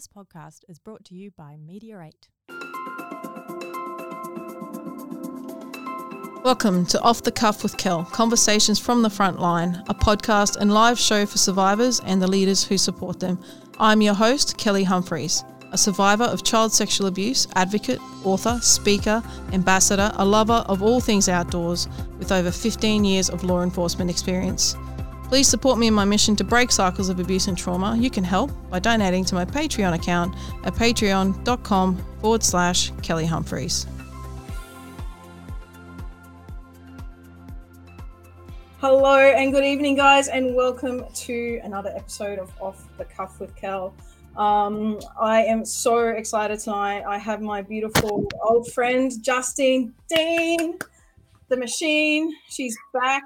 This podcast is brought to you by 8. Welcome to Off the Cuff with Kel Conversations from the Front Line, a podcast and live show for survivors and the leaders who support them. I'm your host, Kelly Humphries, a survivor of child sexual abuse, advocate, author, speaker, ambassador, a lover of all things outdoors, with over 15 years of law enforcement experience. Please support me in my mission to break cycles of abuse and trauma. You can help by donating to my Patreon account at patreon.com forward slash Kelly Humphries. Hello and good evening, guys, and welcome to another episode of Off the Cuff with Kel. Um, I am so excited tonight. I have my beautiful old friend Justine Dean, the machine. She's back.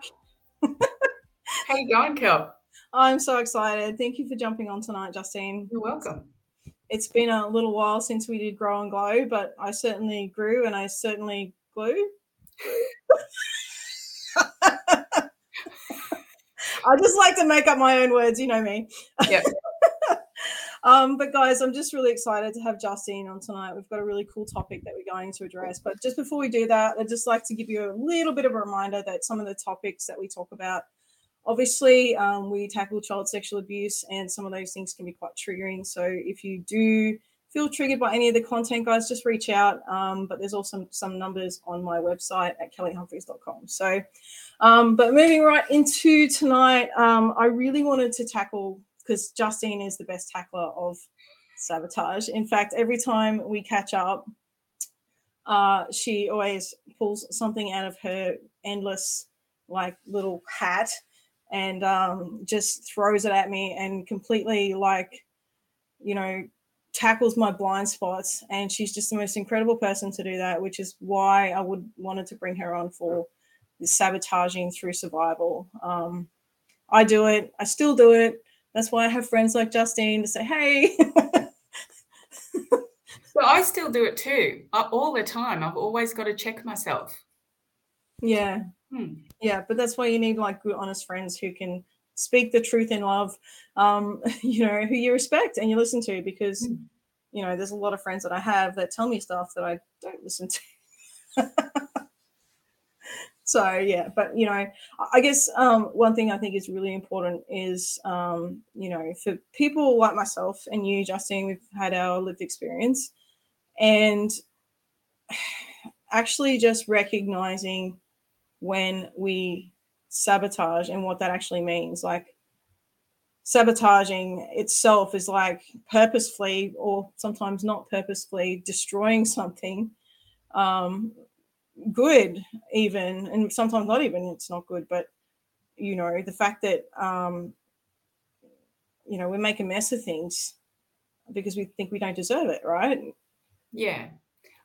How you going, Kel? I'm so excited. Thank you for jumping on tonight, Justine. You're welcome. It's been a little while since we did Grow and Glow, but I certainly grew and I certainly glue. I just like to make up my own words, you know me. Yeah. um, but guys, I'm just really excited to have Justine on tonight. We've got a really cool topic that we're going to address. But just before we do that, I'd just like to give you a little bit of a reminder that some of the topics that we talk about obviously um, we tackle child sexual abuse and some of those things can be quite triggering. So if you do feel triggered by any of the content guys just reach out um, but there's also some numbers on my website at kellyhumphries.com so um, but moving right into tonight um, i really wanted to tackle because justine is the best tackler of sabotage. In fact every time we catch up uh, she always pulls something out of her endless like little hat and um, just throws it at me and completely like you know tackles my blind spots. And she's just the most incredible person to do that which is why i would wanted to bring her on for this sabotaging through survival. Um, i do it. I still do it. That's why i have friends like justine to say hey. Well i still do it too. All the time. I've always got to check myself. Yeah Hmm. Yeah, but that's why you need like good, honest friends who can speak the truth in love, um, you know, who you respect and you listen to because, Hmm. you know, there's a lot of friends that I have that tell me stuff that I don't listen to. so, yeah, but, you know, I- guess um, one thing I think is really important is, um, you know, for people like myself and you, Justine, we've had our lived experience and actually just recognizing when we sabotage and what that actually means. Like sabotaging itself is like purposefully or sometimes not purposefully destroying something um, good, even, and sometimes not even it's not good, but you know, the fact that um, you know, we make a mess of things because we think we don't deserve it, right? yeah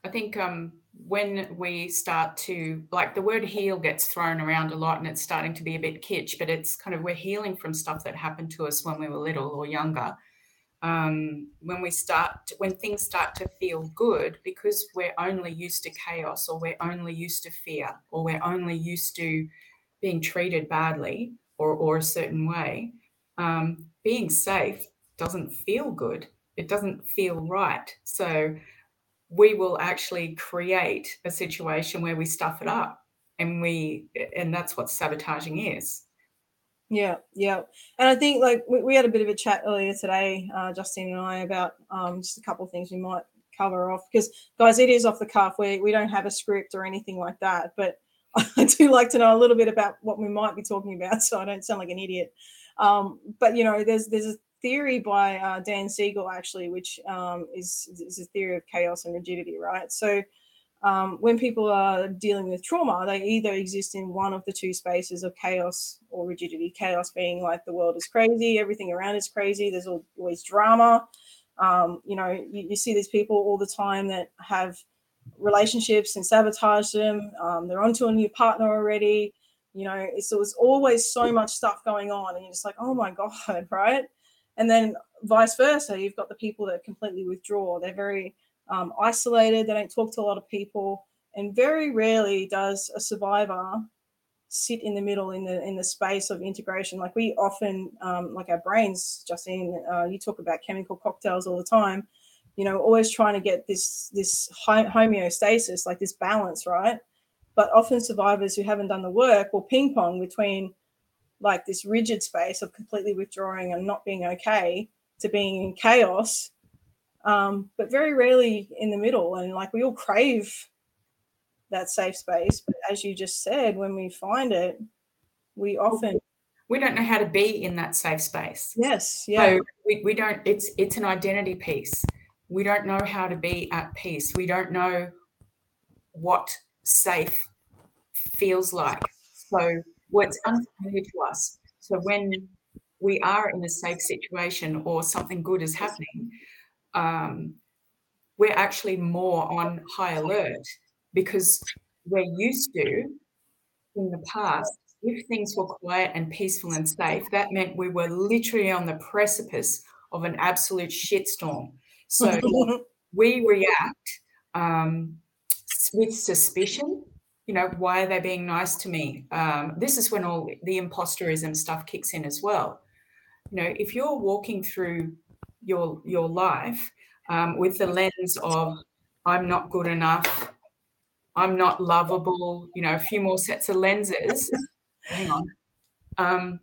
i think um when we start to like the word heal gets thrown around a lot and it's starting to be a bit kitsch but it's kind of we're healing from stuff that happened to us when we were little or younger. Um, when we start when things start to feel good because we're only used to chaos or we're only used to fear or we're only used to being treated badly or, or a certain way um, being safe doesn't feel good. It doesn't feel right. So we will actually create a situation where we stuff it up and we and that's what sabotaging is Yeah, yeah. And I think like we, we had a bit of a chat earlier today, uh, Justine and I, about um, just a couple of things we might cover off because guys, it is off the cuff. We we don't have a script or anything like that, but I do like to know a little bit about what we might be talking about, so I don't sound like an idiot. Um, but you know, there's there's theory by uh, Dan Siegel actually, which um, is is a theory of chaos and rigidity, right? So um, when people are dealing with trauma, they either exist in one of the two spaces of chaos or rigidity. Chaos being like the world is crazy, everything around is crazy, there's always drama. Um, you know, you, you see these people all the time that have relationships and sabotage them. Um, they're onto a new partner already. You know, it's, there's always so much stuff going on, and you're just like, oh my God, right? And then vice versa, you've got the people that completely withdraw. They're very um, isolated. They don't talk to a lot of people, and very rarely does a survivor sit in the middle in the in the space of integration like we often um, like our brains justine uh, you talk about chemical cocktails all the time you know always trying to get this this homeostasis like this balance right but often survivors who haven't done the work will ping pong between like this rigid space of completely withdrawing and not being okay to being in chaos um, but very rarely in the middle and like we all crave that safe space. But as you just said, when we find it, we often we don't know how to be in that safe space. Yes, yeah. So we, we don't. It's it's an identity piece. We don't know how to be at peace. We don't know what safe feels like. So what's unfamiliar to us. So when we are in a safe situation or something good is happening, um, we're actually more on high alert because we're used to in the past, if things were quiet and peaceful and safe, that meant we were literally on the precipice of an absolute shitstorm. So we react um, with suspicion. You know, why are they being nice to me? Um, this is when all the imposterism stuff kicks in as well. You know, if you're walking through your your life um, with the lens of I'm not good enough, I'm not lovable, you know, a few more sets of lenses. Hang on. Um,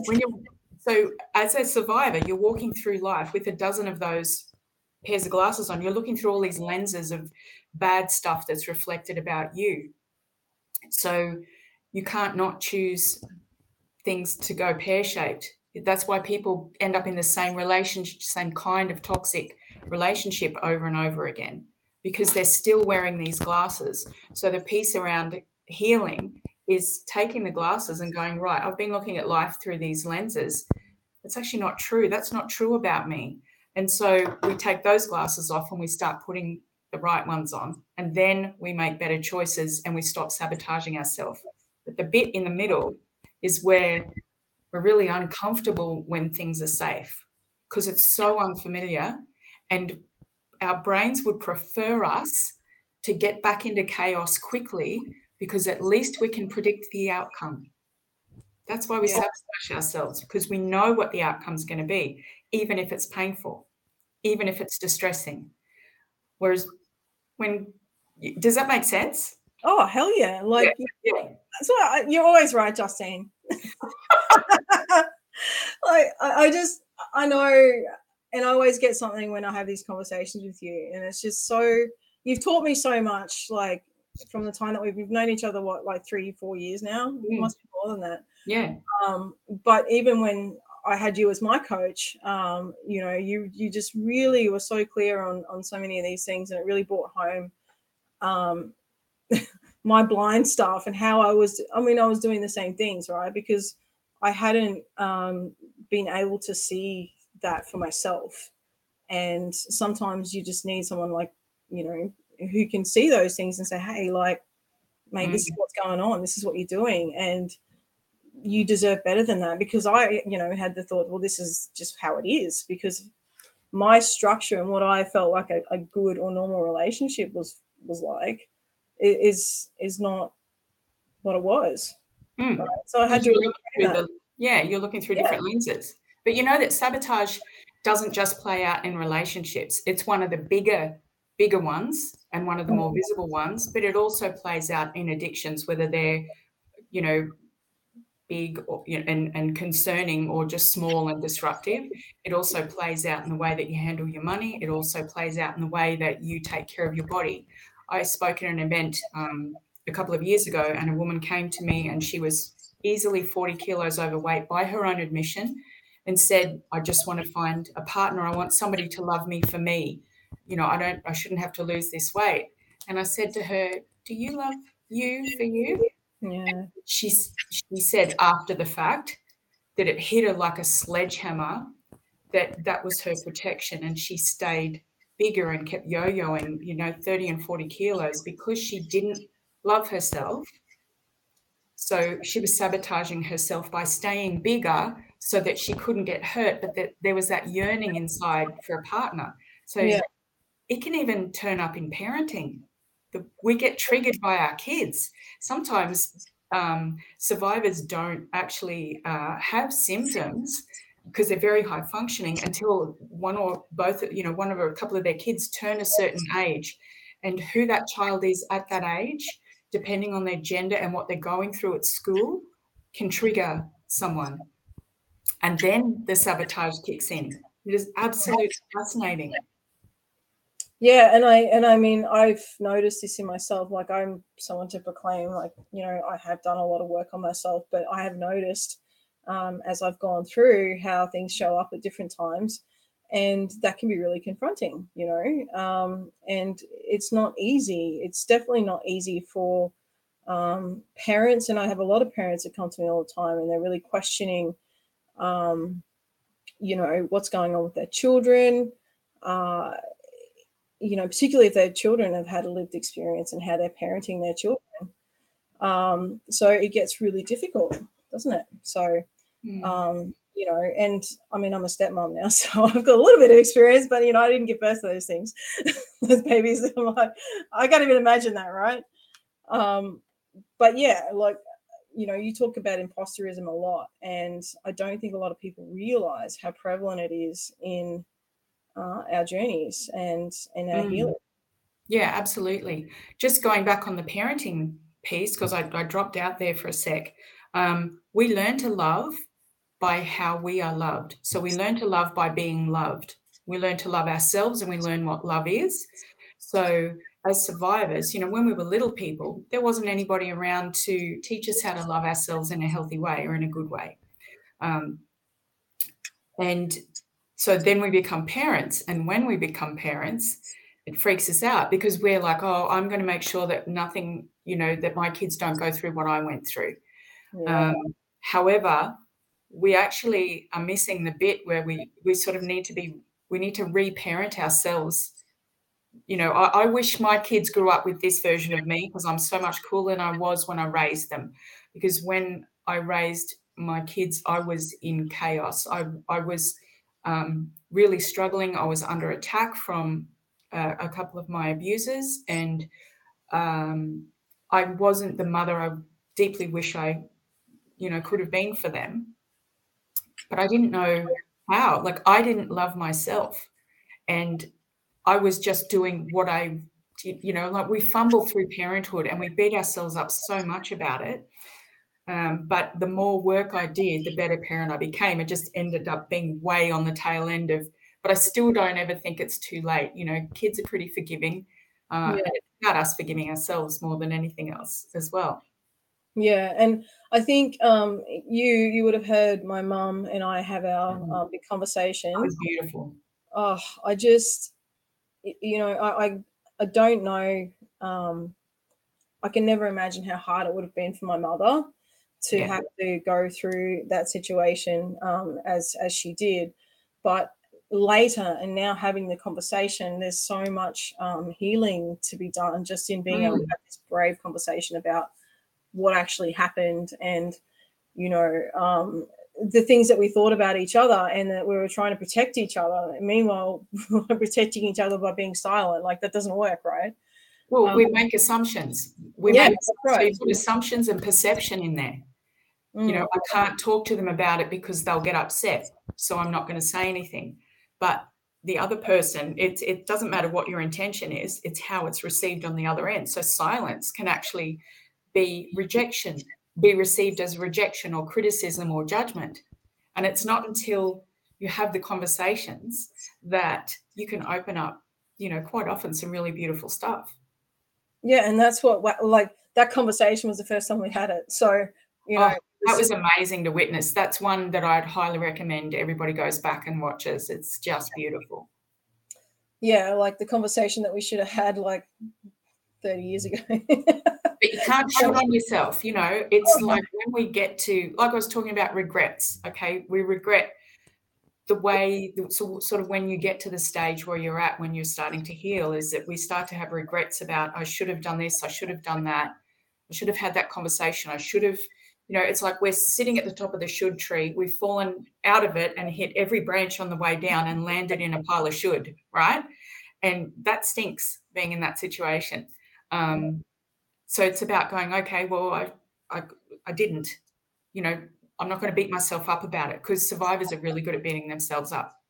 when you so as a survivor, you're walking through life with a dozen of those pairs of glasses on. You're looking through all these lenses of bad stuff that's reflected about you. So you can't not choose things to go pear-shaped. That's why people end up in the same relationship, same kind of toxic relationship over and over again because they're still wearing these glasses. So the piece around healing is taking the glasses and going, right, I've been looking at life through these lenses. It's actually not true. That's not true about me. And so we take those glasses off and we start putting the right ones on. And then we make better choices and we stop sabotaging ourselves. But the bit in the middle is where we're really uncomfortable when things are safe because it's so unfamiliar. And our brains would prefer us to get back into chaos quickly because at least we can predict the outcome. That's why we yeah. sabotage ourselves because we know what the outcome is going to be, even if it's painful, even if it's distressing. Whereas when does that make sense? Oh hell yeah! Like yeah, yeah. I, you're always right, Justine. like I, I just I know and I always get something when I have these conversations with you, and it's just so you've taught me so much, like from the time that we've, we've known each other, what like three, four years now, mm. it must be more than that. Yeah. Um, but even when I had you as my coach, um, you know, you you just really were so clear on on so many of these things, and it really brought home um, my blind stuff and how I was. I mean, I was doing the same things, right? Because I hadn't um, been able to see that for myself. And sometimes you just need someone like, you know, who can see those things and say, hey, like, mate, mm. this is mm. what's going on. This is what you're doing. And you deserve better than that because I, you know, had the thought, well, this is just how it is because my structure and what I felt like a, a good or normal relationship was was like is is not what it was. Mm. Right? So I had to. The, yeah, you're looking through yeah. different lenses. But you know that sabotage doesn't just play out in relationships. It's one of the bigger, bigger ones and one of the more visible ones, but it also plays out in addictions, whether they're, you know, big or, you know, and, and concerning or just small and disruptive. It also plays out in the way that you handle your money. It also plays out in the way that you take care of your body. I spoke at an event um, a couple of years ago, and a woman came to me and she was easily 40 kilos overweight by her own admission and said, I just want to find a partner. I want somebody to love me for me. You know, I don't, I shouldn't have to lose this weight. And I said to her, Do you love you for you? Yeah. She, she said after the fact that it hit her like a sledgehammer, that that was her protection. And she stayed bigger and kept yo yoing, you know, 30 and 40 kilos because she didn't love herself. So she was sabotaging herself by staying bigger so that she couldn't get hurt, but that there was that yearning inside for a partner. So yeah. it can even turn up in parenting. The, we get triggered by our kids. Sometimes um, survivors don't actually uh, have symptoms because they're very high functioning until one or both, you know, one or a couple of their kids turn a certain age. And who that child is at that age, depending on their gender and what they're going through at school, can trigger someone. And then the sabotage kicks in. It is absolutely fascinating. Yeah, and I and I mean I've noticed this in myself. Like I'm someone to proclaim, like you know, I have done a lot of work on myself, but I have noticed um, as I've gone through how things show up at different times, and that can be really confronting, you know. Um, and it's not easy. It's definitely not easy for um, parents, and I have a lot of parents that come to me all the time, and they're really questioning, um, you know, what's going on with their children. Uh, you know, particularly if their children have had a lived experience and how they're parenting their children. Um, so it gets really difficult, doesn't it? So, mm. um, you know, and I mean, I'm a stepmom now, so I've got a little bit of experience, but you know, I didn't give birth to those things, those babies. I'm like, I can't even imagine that, right? Um, but yeah, like, you know, you talk about imposterism a lot, and I don't think a lot of people realize how prevalent it is in uh, our journeys and and our mm. healing. Yeah, absolutely. Just going back on the parenting piece because I, I, dropped out there for a sec. Um, we learn to love by how we are loved. So we learn to love by being loved. We learn to love ourselves and we learn what love is. So as survivors, you know, when we were little people, there wasn't anybody around to teach us how to love ourselves in a healthy way or in a good way. Um, and so then we become parents. And when we become parents, it freaks us out because we're like, oh, I'm going to make sure that nothing, you know, that my kids don't go through what I went through. Yeah. Um, however, we actually are missing the bit where we we sort of need to be we need to reparent ourselves. You know, I, I wish my kids grew up with this version of me because I'm so much cooler than I was when I raised them. Because when I raised my kids, I was in chaos. I I was um, really struggling. I was under attack from uh, a couple of my abusers, and um, I wasn't the mother I deeply wish I, you know, could have been for them. But I didn't know how. Like I didn't love myself, and I was just doing what I, you know, like we fumble through parenthood and we beat ourselves up so much about it um, but the more work I did, the better parent I became. It just ended up being way on the tail end of, but I still don't ever think it's too late. You know, kids are pretty forgiving. Uh, yeah. It's about us forgiving ourselves more than anything else as well. Yeah, and I think um, you you would have heard my mum and I have our mm-hmm. uh, big conversation. It was beautiful. Oh, I just, you know, I I, I don't know. Um, I can never imagine how hard it would have been for my mother to yeah. have to go through that situation um, as as she did. But later and now having the conversation, there's so much um, healing to be done just in being mm. able to have this brave conversation about what actually happened and you know um, the things that we thought about each other and that we were trying to protect each other. And meanwhile, we're protecting each other by being silent. Like that doesn't work, right? Well, um, we make assumptions. We yeah, make right. so put assumptions and perception in there. Mm. You know, I can't talk to them about it because they'll get upset. So I'm not going to say anything. But the other person, it, it doesn't matter what your intention is, it's how it's received on the other end. So silence can actually be rejection, be received as rejection or criticism or judgment. And it's not until you have the conversations that you can open up, you know, quite often some really beautiful stuff. Yeah. And that's what, like, that conversation was the first time we had it. So, you know, oh, that was amazing to witness. That's one that I'd highly recommend everybody goes back and watches. It's just beautiful. Yeah, like the conversation that we should have had like 30 years ago. but you can't shut on yourself. You know, it's oh, like when we get to, like I was talking about regrets, okay, we regret the way, so sort of when you get to the stage where you're at when you're starting to heal, is that we start to have regrets about, I should have done this, I should have done that, I should have had that conversation, I should have you know, it's like we're sitting at the top of the should tree. We've fallen out of it and hit every branch on the way down and landed in a pile of should, right? And that stinks being in that situation. Um, so it's about going, okay, well, I, I, I didn't. You know, I'm not going to beat myself up about it because survivors are really good at beating themselves up.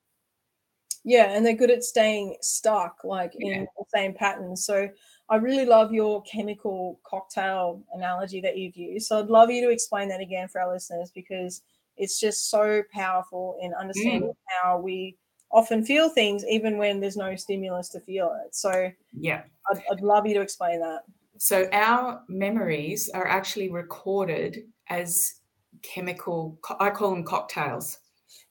Yeah, and they're good at staying stuck, like Yeah. in the same pattern. So I really love your chemical cocktail analogy that you've used. So I'd love you to explain that again for our listeners because it's just so powerful in understanding mm. how we often feel things, even when there's no stimulus to feel it. So Yeah. I'd, I'd love you to explain that. So our memories are actually recorded as chemical, I call them cocktails.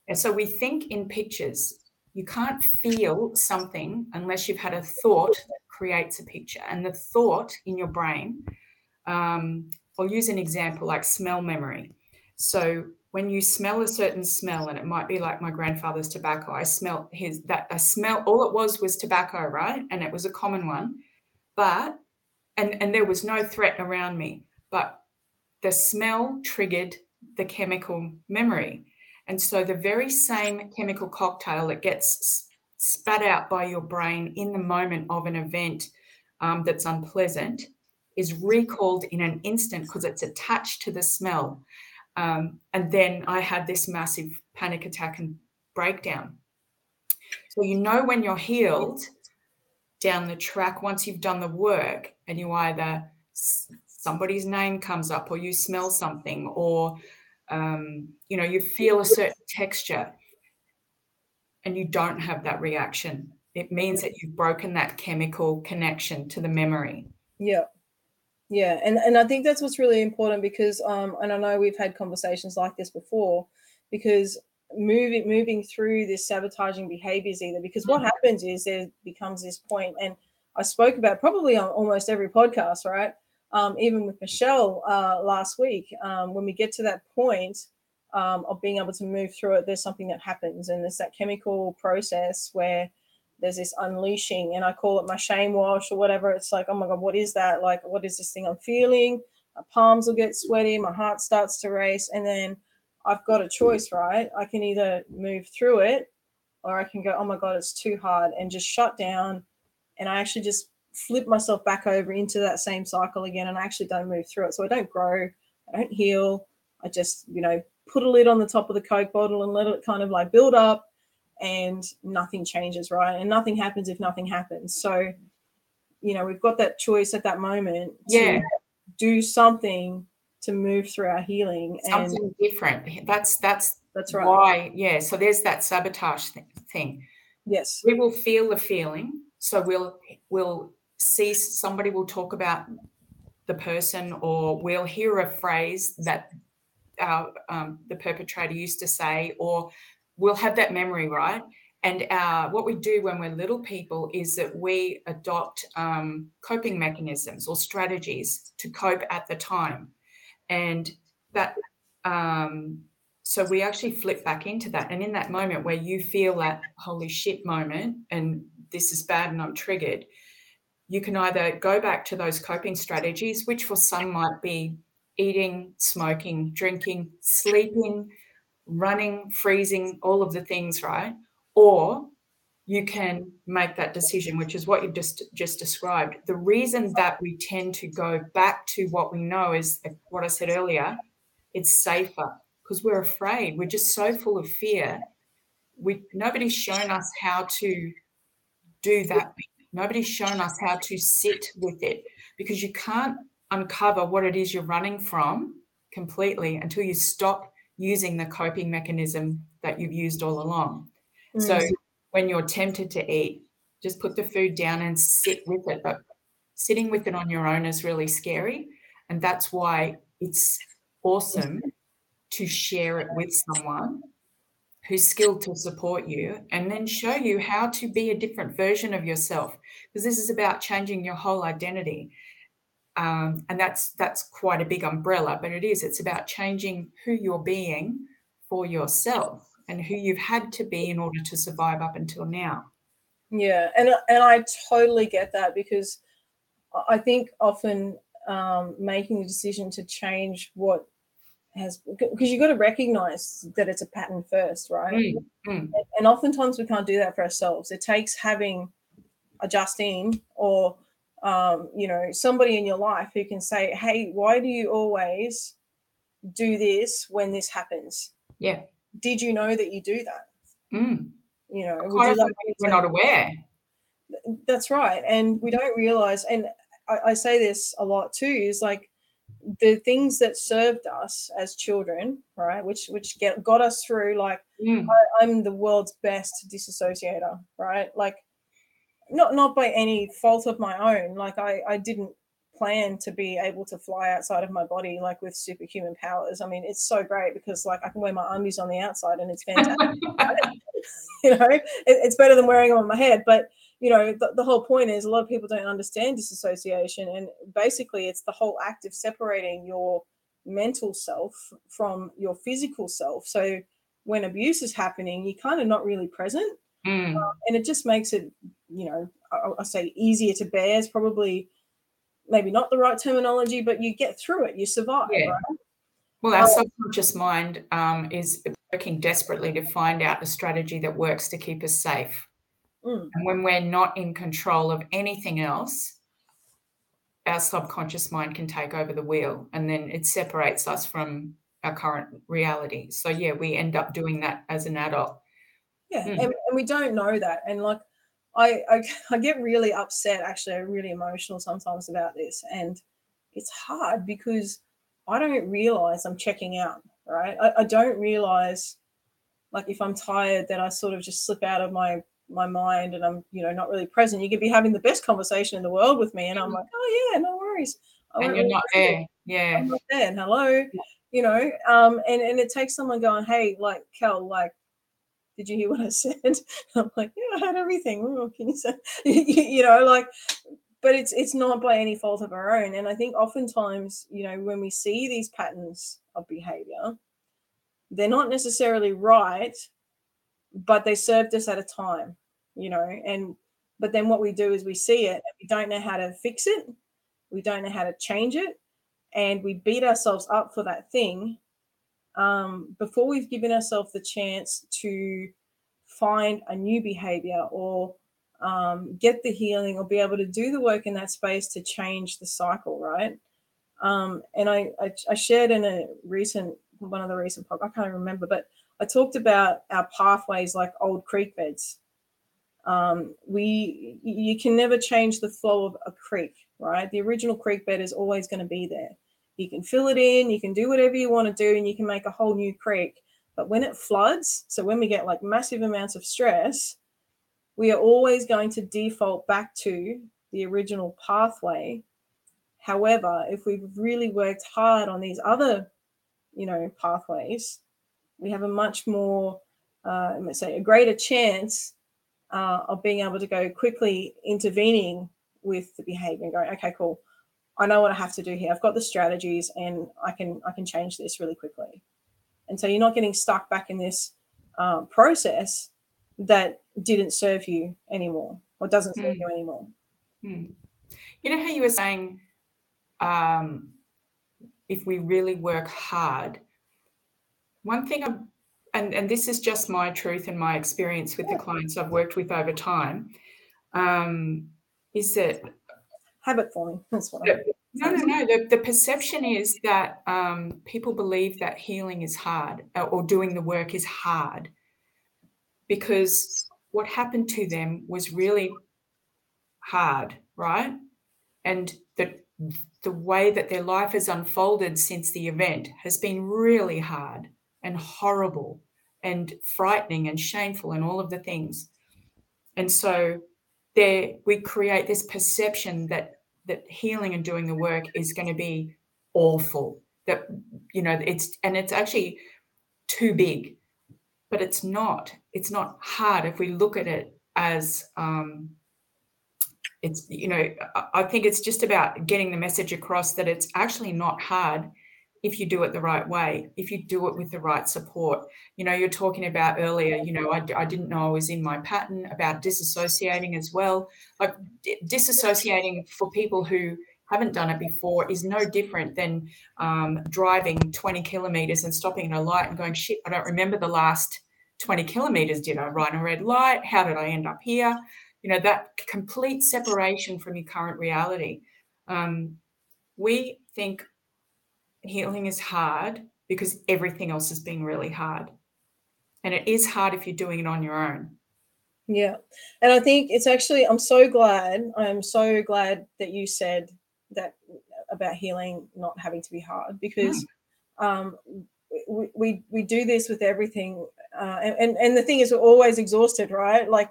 And so we think in pictures. You can't feel something unless you've had a thought that creates a picture. And the thought in your brain, um, I'll use an example like smell memory. So when you smell a certain smell, and it might be like my grandfather's tobacco, I smell his that I smell all it was was tobacco, right? And it was a common one. But and and there was no threat around me but the smell triggered the chemical memory and so the very same chemical cocktail that gets spat out by your brain in the moment of an event um, that's unpleasant is recalled in an instant because it's attached to the smell. Um, and then i had this massive panic attack and breakdown. So you know when you're healed down the track once you've done the work and you either somebody's name comes up or you smell something or um, you know you feel a certain texture and you don't have that reaction it means that you've broken that chemical connection to the memory Yeah. Yeah. And and I think that's what's really important because um and I know we've had conversations like this before because moving moving through this sabotaging behaviors either because what happens is there becomes this point and I spoke about probably on almost every podcast, right? Um, even with Michelle uh, last week, um, when we get to that point um, of being able to move through it, there's something that happens, and there's that chemical process where there's this unleashing and i call it my shame wash or whatever. It's like oh my god what is that? Like what is this thing i'm feeling? My palms will get sweaty my heart starts to race and then i've got a choice right? I can either move through it or i can go oh my god it's too hard and just shut down and i actually just flip myself back over into that same cycle again and i actually don't move through it. So i don't grow i don't heal i just you know put a lid on the top of the coke bottle and let it kind of like build up and nothing changes, right? And nothing happens if nothing happens. So, you know, we've got that choice at that moment to do something to move through our healing. And something different that's that's that's right. why yeah so there's that sabotage thing Yes. we will feel the feeling so we'll we'll see somebody will talk about the person or we'll hear a phrase that our um, the perpetrator used to say or we'll have that memory right? And uh, what we do when we're little people is that we adopt um, coping mechanisms or strategies to cope at the time. And that um, so we actually flip back into that. And in that moment where you feel that holy shit moment and this is bad and i'm triggered you can either go back to those coping strategies which for some might be eating smoking drinking sleeping running freezing all of the things right? Or you can make that decision which is what you just just described. The reason that we tend to go back to what we know is what i said earlier it's safer because we're afraid. We're just so full of fear. We nobody's shown us how to do that. Nobody's shown us how to sit with it because you can't uncover what it is you're running from completely until you stop using the coping mechanism that you've used all along so Mm. when you're tempted to eat just put the food down and sit with it but sitting with it on your own is really scary and that's why it's awesome to share it with someone who's skilled to support you and then show you how to be a different version of yourself because this is about changing your whole identity um, and that's that's quite a big umbrella but it is it's about changing who you're being for yourself and who you've had to be in order to survive up until now Yeah, and and I totally get that because I- think often um, making the decision to change what has because you've got to recognize that it's a pattern first, right? Mm, mm. And oftentimes we can't do that for ourselves. It takes having a Justine or um, you know, somebody in your life who can say, "Hey, why do you always do this when this happens?" Yeah. Did you know that you do that? Mm. You know, would you like we're not aware. that's right and we don't realize and I, I say this a lot too is like the things that served us as children right which which get got us through like Mm. I, i'm the world's best disassociator right like not not by any fault of my own. Like i i didn't plan to be able to fly outside of my body like with superhuman powers. I mean it's so great because like i can wear my undies on the outside and it's fantastic. You know it, it's better than wearing them on my head. But you know the, the whole point is a lot of people don't understand disassociation and basically it's the whole act of separating your mental self from your physical self. So when abuse is happening you're kind of not really present. Mm. and it just makes it you know I, I say easier to bear is probably maybe not the right terminology but you get through it you survive Yeah. right Well, our Oh. subconscious mind um, is working desperately to find out a strategy that works to keep us safe. Mm. And when we're not in control of anything else, our subconscious mind can take over the wheel and then it separates us from our current reality. So, yeah, we end up doing that as an adult. Yeah, Mm. and, and we don't know that. And like, I, I I get really upset. Actually, I'm really emotional sometimes about this, and it's hard because I don't realize I'm checking out. Right, I, I don't realize like if I'm tired that I sort of just slip out of my my mind and I'm you know not really present. You could be having the best conversation in the world with me, and I'm like, oh yeah, no worries. I And you're really not there. Yeah. I'm not there. and Hello, you know, um, and and it takes someone going, hey, like Kel, like, did you hear what I said? I'm like, yeah, I had everything. Can you say, you know, like, but it's it's not by any fault of our own. And I think oftentimes, you know, when we see these patterns of behavior, they're not necessarily right, but they served us at a time, you know, and but then what we do is we see it we don't know how to fix it, we don't know how to change it, and we beat ourselves up for that thing um, before we've given ourselves the chance to find a new behavior or um, get the healing or be able to do the work in that space to change the cycle, right? Um, and I, I, I shared in a recent one of the recent I can't remember, but I talked about our pathways like old creek beds. Um, we you can never change the flow of a creek, right? The original creek bed is always going to be there. You can fill it in, you can do whatever you want to do, and you can make a whole new creek. But when it floods, so when we get like massive amounts of stress, we are always going to default back to the original pathway. However, if we've really worked hard on these other, you know, pathways, we have a much more, uh, let's say, a greater chance uh, of being able to go quickly intervening with the behavior and going, okay, cool. I know what I have to do here. I've got the strategies and I can I can change this really quickly. And so you're not getting stuck back in this um, process that didn't serve you anymore or doesn't serve Mm. you anymore. Hmm. You know how you were saying um, if we really work hard, one thing, I'm, and, and this is just my truth and my experience with the clients I've worked with over time, um, is that Habit forming. That's what I Yeah. no, no, no. The, the perception is that um, people believe that healing is hard uh, or doing the work is hard because what happened to them was really hard, right? And that the way that their life has unfolded since the event has been really hard and horrible and frightening and shameful and all of the things. And so there we create this perception that that healing and doing the work is going to be awful. That you know it's and it's actually too big, but it's not. It's not hard if we look at it as um, it's you know I- think it's just about getting the message across that it's actually not hard if you do it the right way if you do it with the right support. You know you're talking about earlier you know i, I didn't know i was in my pattern about disassociating as well. Like di- disassociating for people who haven't done it before is no different than um, driving 20 kilometers and stopping at a light and going shit i don't remember the last 20 kilometers. Did i run a red light? How did i end up here? You know, that complete separation from your current reality. Um, we think healing is hard because everything else is being really hard. And it is hard if you're doing it on your own. Yeah. And I think it's actually, I'm so glad, I'm so glad that you said that about healing not having to be hard because mm. um, we, we, we do this with everything. Uh, and, and, and the thing is, we're always exhausted, right? Like,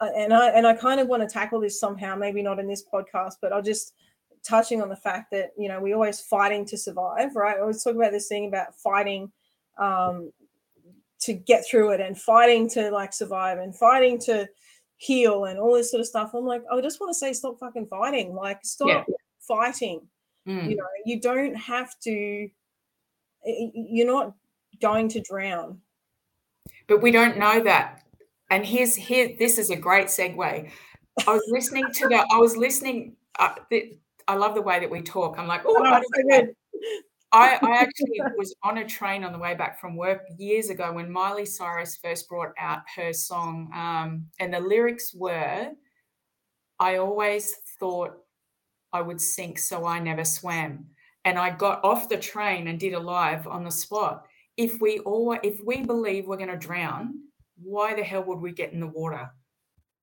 uh, and I and I kind of want to tackle this somehow, maybe not in this podcast, but I'll just touching on the fact that you know we're always fighting to survive, right? I always talk about this thing about fighting um, to get through it and fighting to like survive and fighting to heal and all this sort of stuff. I'm like, I just want to say, stop fucking fighting. Like, stop yeah. fighting. Mm. You know, you don't have to. You're not going to drown. But we don't know that. And here's here. This is a great segue. I was listening to the. I was listening. Uh, the, I love the way that we talk. I'm like, oh, oh so I, I actually was on a train on the way back from work years ago when Miley Cyrus first brought out her song, um, and the lyrics were, "I always thought I would sink, so I never swam." And I got off the train and did a live on the spot. If we all, if we believe we're going to drown, why the hell would we get in the water?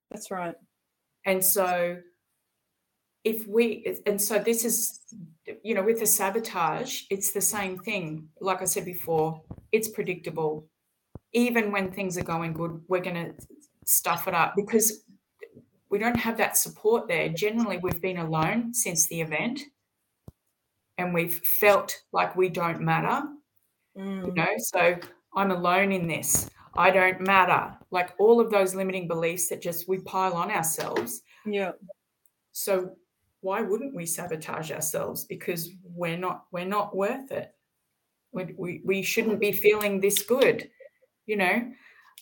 That's right. And so if we and so this is you know with the sabotage it's the same thing. Like i said before it's predictable. Even when things are going good we're going to stuff it up because we don't have that support there. Generally we've been alone since the event. And we've felt like we don't matter mm. you know so i'm alone in this. I don't matter. Like all of those limiting beliefs that just we pile on ourselves. Yeah. So why wouldn't we sabotage ourselves? Because we're not we're not worth it. We, we, we shouldn't be feeling this good you know?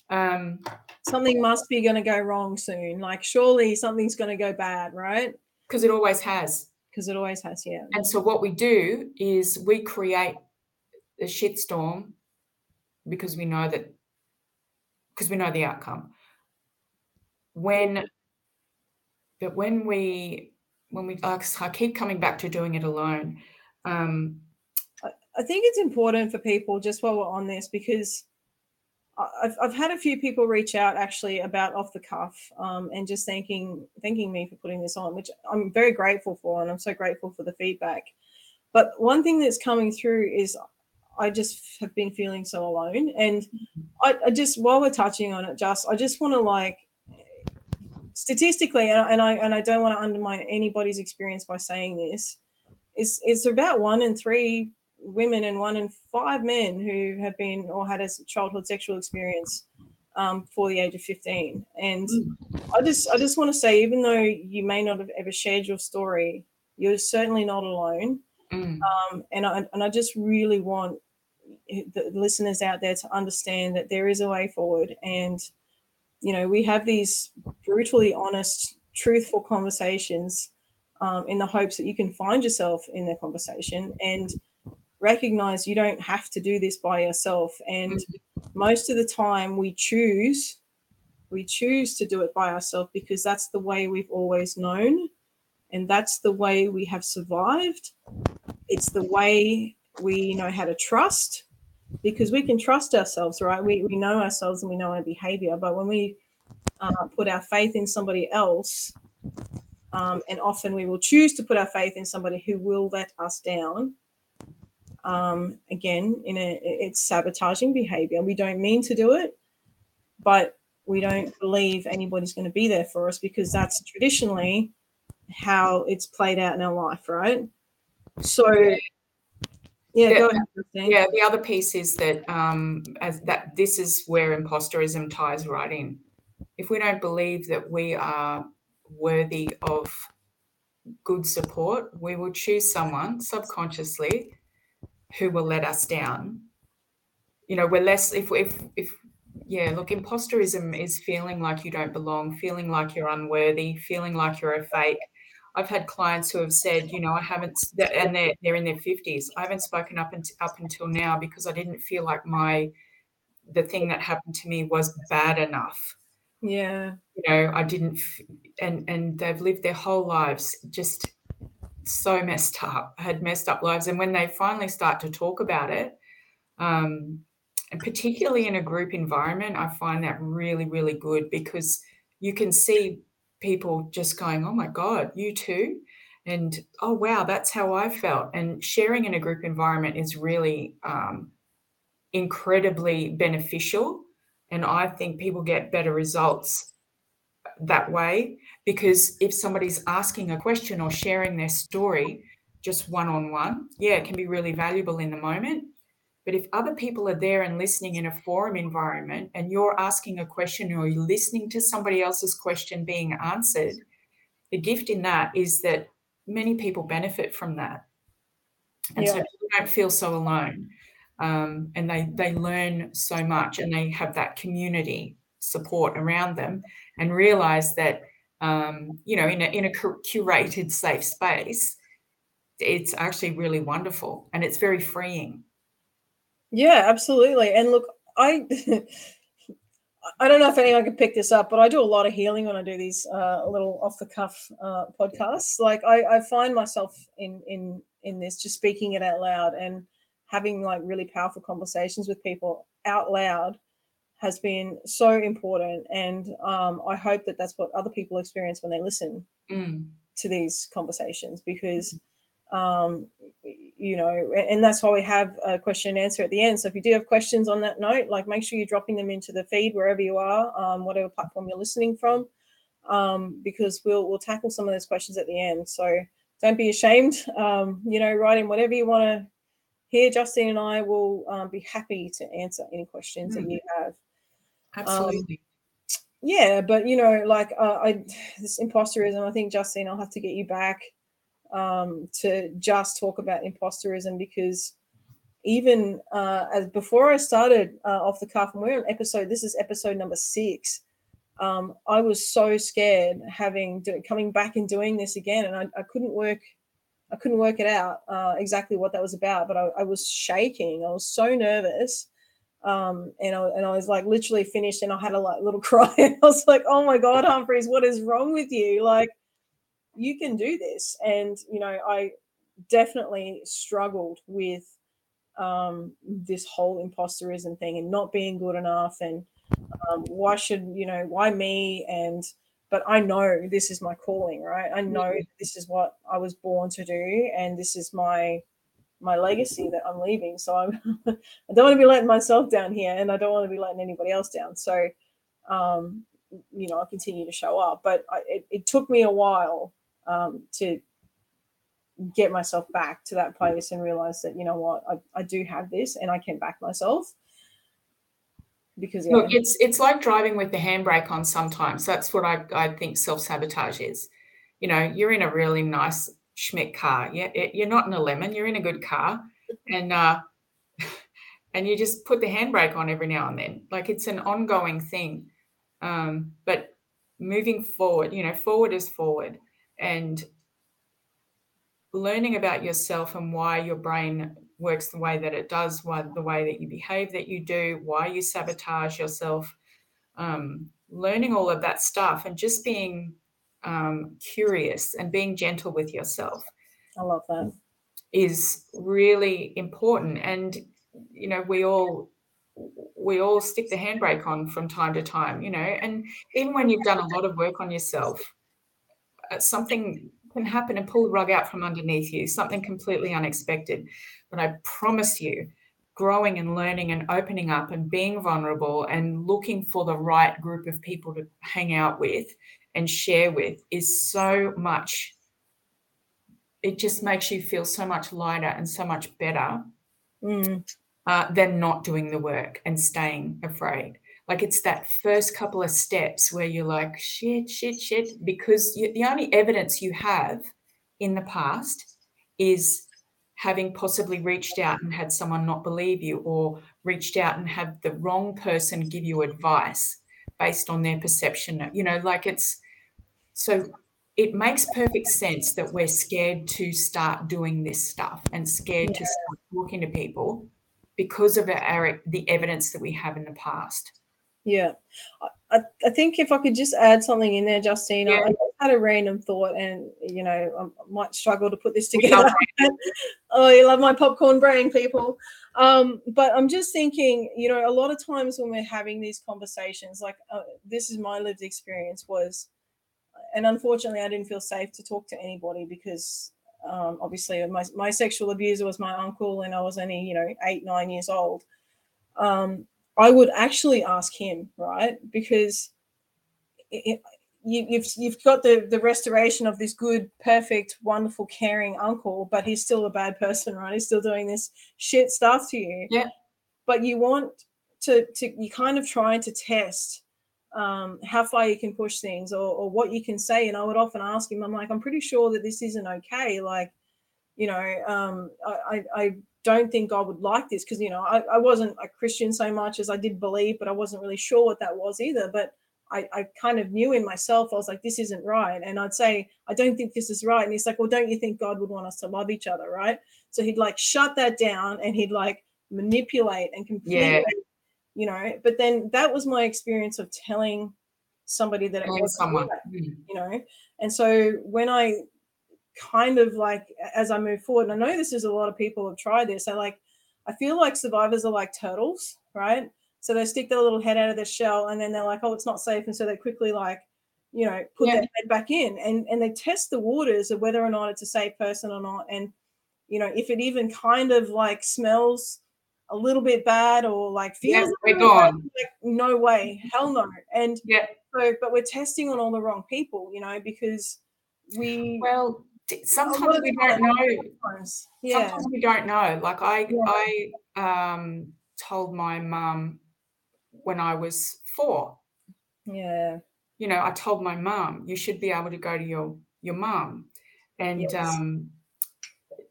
Um something must be going to go wrong soon. Like surely something's going to go bad right? Because it always has. Because it always has yeah. And so what we do is we create a shitstorm because we know that because we know the outcome. When but when we when we I, I keep coming back to doing it alone. Um, I think it's important for people just while we're on this because I've, I've had a few people reach out actually about off the cuff um, and just thanking thanking me for putting this on, which I'm very grateful for, and I'm so grateful for the feedback. But one thing that's coming through is I just have been feeling so alone, and I, I just while we're touching on it, just I just want to like statistically, and I and I don't want to undermine anybody's experience by saying this, it's it's about one in three women and one in five men who have been or had a childhood sexual experience um, before the age of 15 and mm. i just i just want to say even though you may not have ever shared your story you're certainly not alone mm. um, and I and i just really want the listeners out there to understand that there is a way forward and you know, we have these brutally honest, truthful conversations um, in the hopes that you can find yourself in the conversation and recognize you don't have to do this by yourself. And mm-hmm. most of the time, we choose we choose to do it by ourselves because that's the way we've always known and that's the way we have survived it's the way we know how to trust because we can trust ourselves, right? We, we know ourselves and we know our behavior. But when we uh, put our faith in somebody else, um, and often we will choose to put our faith in somebody who will let us down. Um, again, in a it's sabotaging behavior. We don't mean to do it, but we don't believe anybody's going to be there for us because that's traditionally how it's played out in our life, right? So yeah, go ahead. Yeah, the other piece is that um, as that this is where imposterism ties right in. If we don't believe that we are worthy of good support, we will choose someone subconsciously who will let us down. You know, we're less if if if yeah, look, imposterism is feeling like you don't belong, feeling like you're unworthy, feeling like you're a fake I've had clients who have said, you know, I haven't, and they're they're in their fifties. I haven't spoken up until, up until now because I didn't feel like my the thing that happened to me was bad enough. Yeah. You know, I didn't, and and they've lived their whole lives just so messed up, had messed up lives, and when they finally start to talk about it, um, and particularly in a group environment, I find that really, really good because you can see people just going, "Oh my god, you too." And oh wow, that's how I felt. And sharing in a group environment is really um, incredibly beneficial. And I think people get better results that way because if somebody's asking a question or sharing their story just one on one, yeah, it can be really valuable in the moment. But if other people are there and listening in a forum environment and you're asking a question or you're listening to somebody else's question being answered, the gift in that is that many people benefit from that. And yeah. so people don't feel so alone um, and they they learn so much and they have that community support around them and realize that um, you know in a, in a curated safe space it's actually really wonderful and it's very freeing yeah absolutely and look i I don't know if anyone can pick this up, but I do a lot of healing when I do these uh, little off the cuff uh, podcasts. Like I, I find myself in in in this just speaking it out loud, and having like really powerful conversations with people out loud has been so important and um, i hope that that's what other people experience when they listen mm. to these conversations because um, you know and that's why we have a question and answer at the end so if you do have questions on that note like make sure you're dropping them into the feed wherever you are um, whatever platform you're listening from um, because we'll we'll tackle some of those questions at the end so don't be ashamed um, you know write in whatever you want to here, Justine and I will um, be happy to answer any questions mm. that you have. Absolutely. Um, yeah, but you know, like uh, I, this imposterism. I think Justine, I'll have to get you back um, to just talk about imposterism because even uh, as before I started uh, off the cuff, and we're on episode. This is episode number six. Um, I was so scared having do, coming back and doing this again, and I, I couldn't work I couldn't work it out uh, exactly what that was about, but I, I, was shaking. I was so nervous. Um, and I, and I was like literally finished and I had a like little cry. I was like, oh my God, Humphries, what is wrong with you? Like, you can do this. And, you know, I definitely struggled with um, this whole imposterism thing and not being good enough. And um, why should, you know, why me? And, but I know this is my calling, right? I know mm-hmm. this is what I was born to do, and this is my my legacy that I'm leaving. So I'm I don't want to be letting myself down here, and I don't want to be letting anybody else down. So, um, you know, I continue to show up, but I, it, it took me a while um, to get myself back to that place and realize that you know what I, I do have this and I can back myself. Because yeah. look it's it's like driving with the handbrake on sometimes. That's what i, I think self-sabotage is. You know you're in a really nice schmick car. Yeah you're not in a lemon you're in a good car. And uh and you just put the handbrake on every now and then. Like it's an ongoing thing. Um but moving forward you know forward is forward and learning about yourself and why your brain works the way that it does, why the way that you behave that you do, why you sabotage yourself, um, learning all of that stuff and just being um, curious and being gentle with yourself. I love that. Is really important. And, you know, we all we all stick the handbrake on from time to time, you know, and even when you've done a lot of work on yourself, something can happen and pull the rug out from underneath you, something completely unexpected. But I promise you, growing and learning and opening up and being vulnerable and looking for the right group of people to hang out with and share with is so much it just makes you feel so much lighter and so much better mm. uh, than not doing the work and staying afraid like it's that first couple of steps where you're like shit shit shit because you, the only evidence you have in the past is having possibly reached out and had someone not believe you or reached out and had the wrong person give you advice based on their perception you know like it's so it makes perfect sense that we're scared to start doing this stuff and scared yeah. to start talking to people because of our the evidence that we have in the past yeah I, I think if I could just add something in there, Justine, Yeah. I had a random thought, and you know, I might struggle to put this together. oh, you love my popcorn brain, people. Um, but I'm just thinking, you know, a lot of times when we're having these conversations, like uh, this is my lived experience, was, and unfortunately, I didn't feel safe to talk to anybody because um, obviously my, my sexual abuser was my uncle, and I was only, you know, eight, nine years old. Um, I would actually ask him, right? Because it, you, you've you've got the the restoration of this good, perfect, wonderful, caring uncle, but he's still a bad person, right? He's still doing this shit stuff to you. Yeah. But you want to to you kind of trying to test um, how far you can push things or, or what you can say. And I would often ask him, I'm like, I'm pretty sure that this isn't okay. Like, you know, um, I, I, don't think God would like this because, you know, I, I wasn't a Christian so much as I did believe, but I wasn't really sure what that was either. But I, I kind of knew in myself, I was like, this isn't right. And I'd say, I don't think this is right. And he's like, well, don't you think God would want us to love each other? Right. So he'd like shut that down and he'd like manipulate and completely, Yeah. you know, but then that was my experience of telling somebody that it was someone. Mm. you know and so when i kind of like as i move forward and i know this is a lot of people have tried this i like i feel like survivors are like turtles right so they stick their little head out of their shell and then they're like oh it's not safe and so they quickly like you know put Yeah. their head back in and and they test the waters of whether or not it's a safe person or not and you know if it even kind of like smells a little bit bad or like feels we're little bad, like no way hell no and Yeah. so but we're testing on all the wrong people you know because we Well, d- a lot sometimes we don't know. sometimes, yeah Sometimes we don't know. Like I, Yeah. I um, told my mum when I was four. yeah You know, I told my mum, "You should be able to go to your your mum," and Yes. um,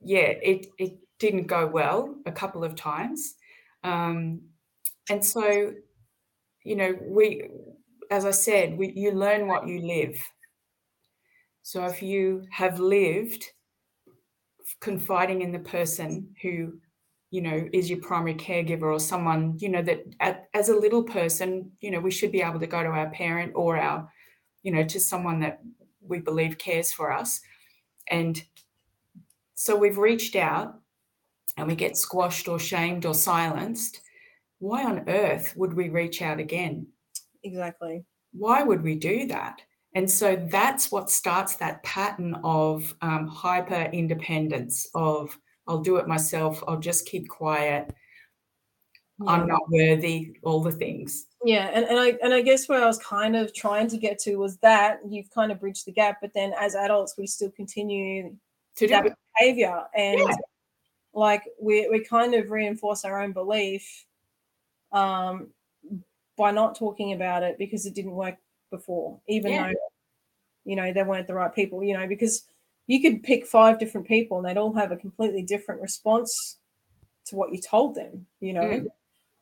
yeah, it it didn't go well a couple of times, um, and so you know we, as I said, we you learn what you live. So if you have lived confiding in the person who you know is your primary caregiver or someone you know that at, as a little person you know we should be able to go to our parent or our you know to someone that we believe cares for us. And so we've reached out and we get squashed or shamed or silenced. Why on earth would we reach out again? Exactly. Why would we do that? And so that's what starts that pattern of um, hyper independence of I'll do it myself, I'll just keep quiet, I'm not worthy, all the things. yeah and, and i and i guess where i was kind of trying to get to was that you've kind of bridged the gap but then as adults we still continue To do that behavior and Yeah. like we we kind of reinforce our own belief um by not talking about it because it didn't work before even Yeah. though you know they weren't the right people you know because you could pick five different people and they'd all have a completely different response to what you told them you know Mm.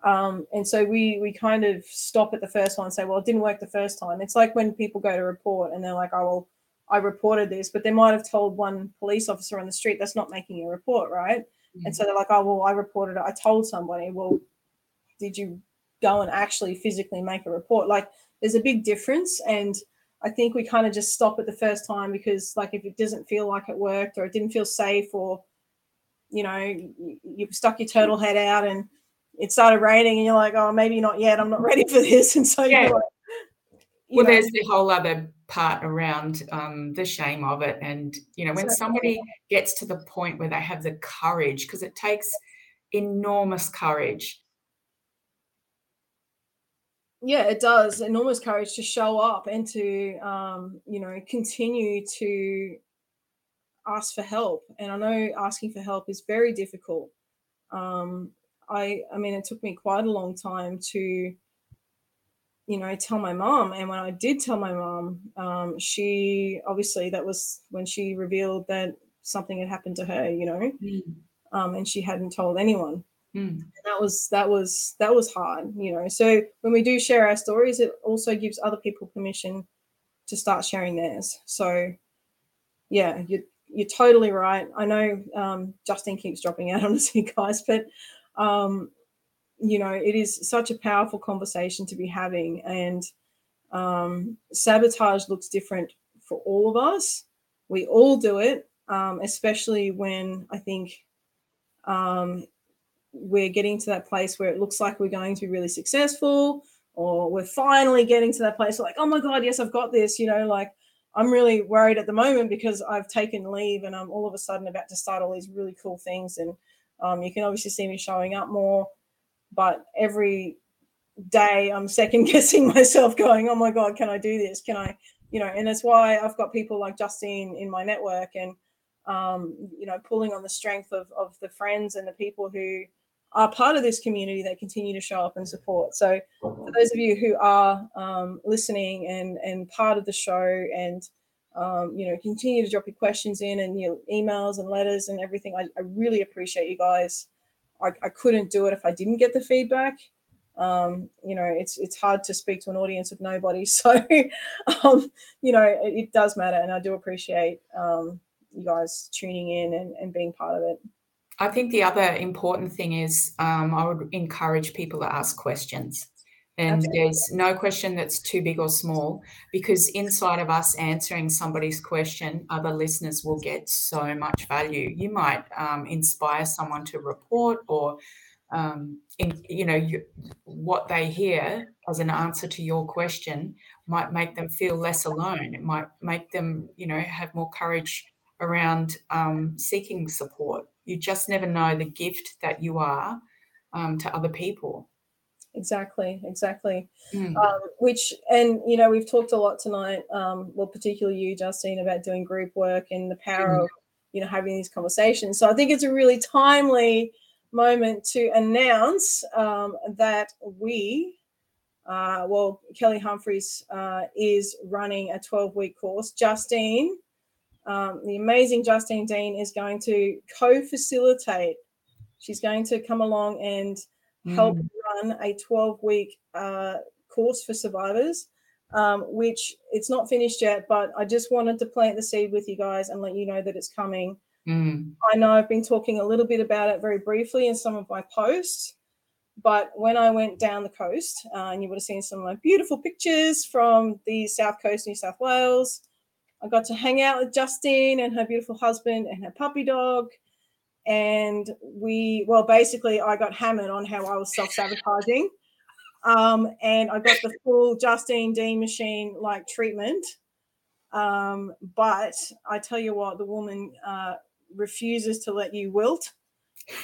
um and so we we kind of stop at the first one and say well it didn't work the first time it's like when people go to report and they're like oh well I reported this, but they might have told one police officer on the street that's not making a report, right? And so they're like, oh, well, I reported it. I told somebody. Well, did you go and actually physically make a report? Like, there's a big difference. And I think we kind of just stop at the first time because, like, if it doesn't feel like it worked or it didn't feel safe or, you know, you, stuck your turtle head out and it started raining and you're like, oh, maybe not yet. I'm not ready for this. And so Yeah. like, you well, know, there's the whole other part around um, the shame of it. And, you know, when somebody gets to the point where they have the courage, because it takes enormous courage. Yeah it does. Enormous courage to show up and to um, you know continue to ask for help. And i know asking for help is very difficult. Um, i i mean it took me quite a long time to you know tell my mom. And when i did tell my mom um, she obviously that was when she revealed that something had happened to her you know? Um, and she hadn't told anyone Mm. that was that was that was hard you know so when we do share our stories it also gives other people permission to start sharing theirs so yeah you're, you're totally right i know um, justine keeps dropping out on us here guys but um, you know it is such a powerful conversation to be having and Um, sabotage looks different for all of us. We all do it, um, especially when I think um, we're getting to that place where it looks like we're going to be really successful, or we're finally getting to that place like, oh my God, yes, I've got this. You know, like I'm really worried at the moment because I've taken leave and I'm all of a sudden about to start all these really cool things. And um, you can obviously see me showing up more, but every day I'm second guessing myself, going, oh my God, can I do this? Can I, you know, and that's why I've got people like Justine in my network and, um, you know, pulling on the strength of, of the friends and the people who are part of this community that continue to show up and support. So, for those of you who are um, listening and and part of the show, and um, you know, continue to drop your questions in and your emails and letters and everything, I, I really appreciate you guys. I, I, couldn't do it if I didn't get the feedback. Um, you know, it's it's hard to speak to an audience of nobody, so um, you know, it, it, does matter, and I do appreciate um, you guys tuning in and, and being part of it. I think the other important thing is um, I would encourage people to ask questions. And Absolutely. there's no question that's too big or small because inside of us answering somebody's question, other listeners will get so much value. You might um, inspire someone to report or, um, in, you know, you, what they hear as an answer to your question might make them feel less alone. It might make them, you know, have more courage around um, seeking support you just never know the gift that you are um, to other people exactly exactly mm. um, which and you know we've talked a lot tonight um, well particularly you justine about doing group work and the power mm. of you know having these conversations so i think it's a really timely moment to announce um, that we uh, well kelly humphries uh, is running a 12 week course justine um, the amazing Justine Dean is going to co facilitate. She's going to come along and help mm. run a 12 week uh, course for survivors, um, which it's not finished yet, but I just wanted to plant the seed with you guys and let you know that it's coming. Mm. I know I've been talking a little bit about it very briefly in some of my posts, but when I went down the coast, uh, and you would have seen some of my beautiful pictures from the south coast, New South Wales, I got to hang out with Justine and her beautiful husband and her puppy dog. And we, well, basically, I got hammered on how I was self sabotaging. Um, and I got the full Justine Dean machine like treatment. Um, but I tell you what, the woman uh, refuses to let you wilt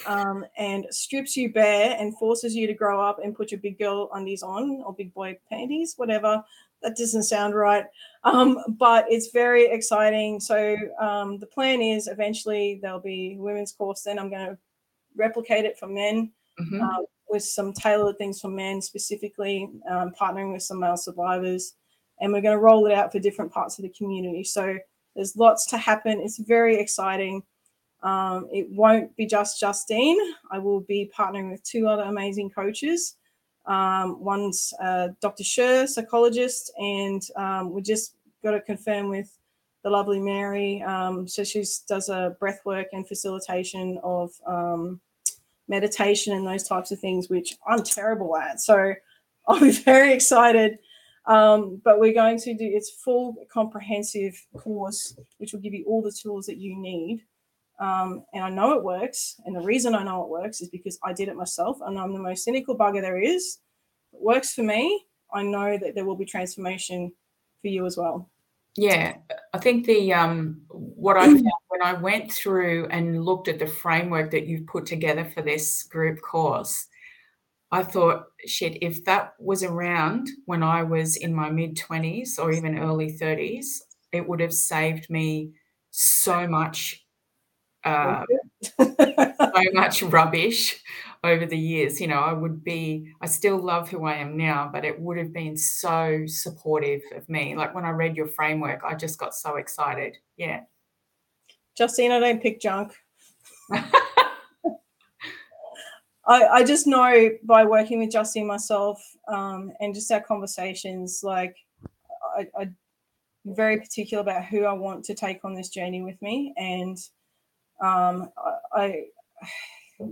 um, and strips you bare and forces you to grow up and put your big girl undies on or big boy panties, whatever that doesn't sound right. Um, but it's very exciting. So um, the plan is eventually there'll be women's course. Then I'm going to replicate it for men mm-hmm. uh, with some tailored things for men specifically, um, partnering with some male survivors, and we're going to roll it out for different parts of the community. So there's lots to happen. It's very exciting. Um, it won't be just Justine. I will be partnering with two other amazing coaches um, one's uh, Dr. Sher, psychologist, and um, we just got to confirm with the lovely Mary. Um, so she does a breath work and facilitation of um, meditation and those types of things, which I'm terrible at. So I'll be very excited. Um, but we're going to do its full comprehensive course, which will give you all the tools that you need um, and I know it works. And the reason I know it works is because I did it myself and I'm the most cynical bugger there is. It works for me. I know that there will be transformation for you as well. Yeah, I think the um, what I found when I went through and looked at the framework that you've put together for this group course, I thought, shit, if that was around when I was in my mid 20s or even early 30s, it would have saved me so much uh, so much rubbish over the years. You know, I would be, I still love who I am now, but it would have been so supportive of me. Like when I read your framework, I just got so excited. Yeah. Justine, I don't pick junk. I, I just know by working with Justine myself um, and just our conversations, like I, I'm very particular about who I want to take on this journey with me. And um, I,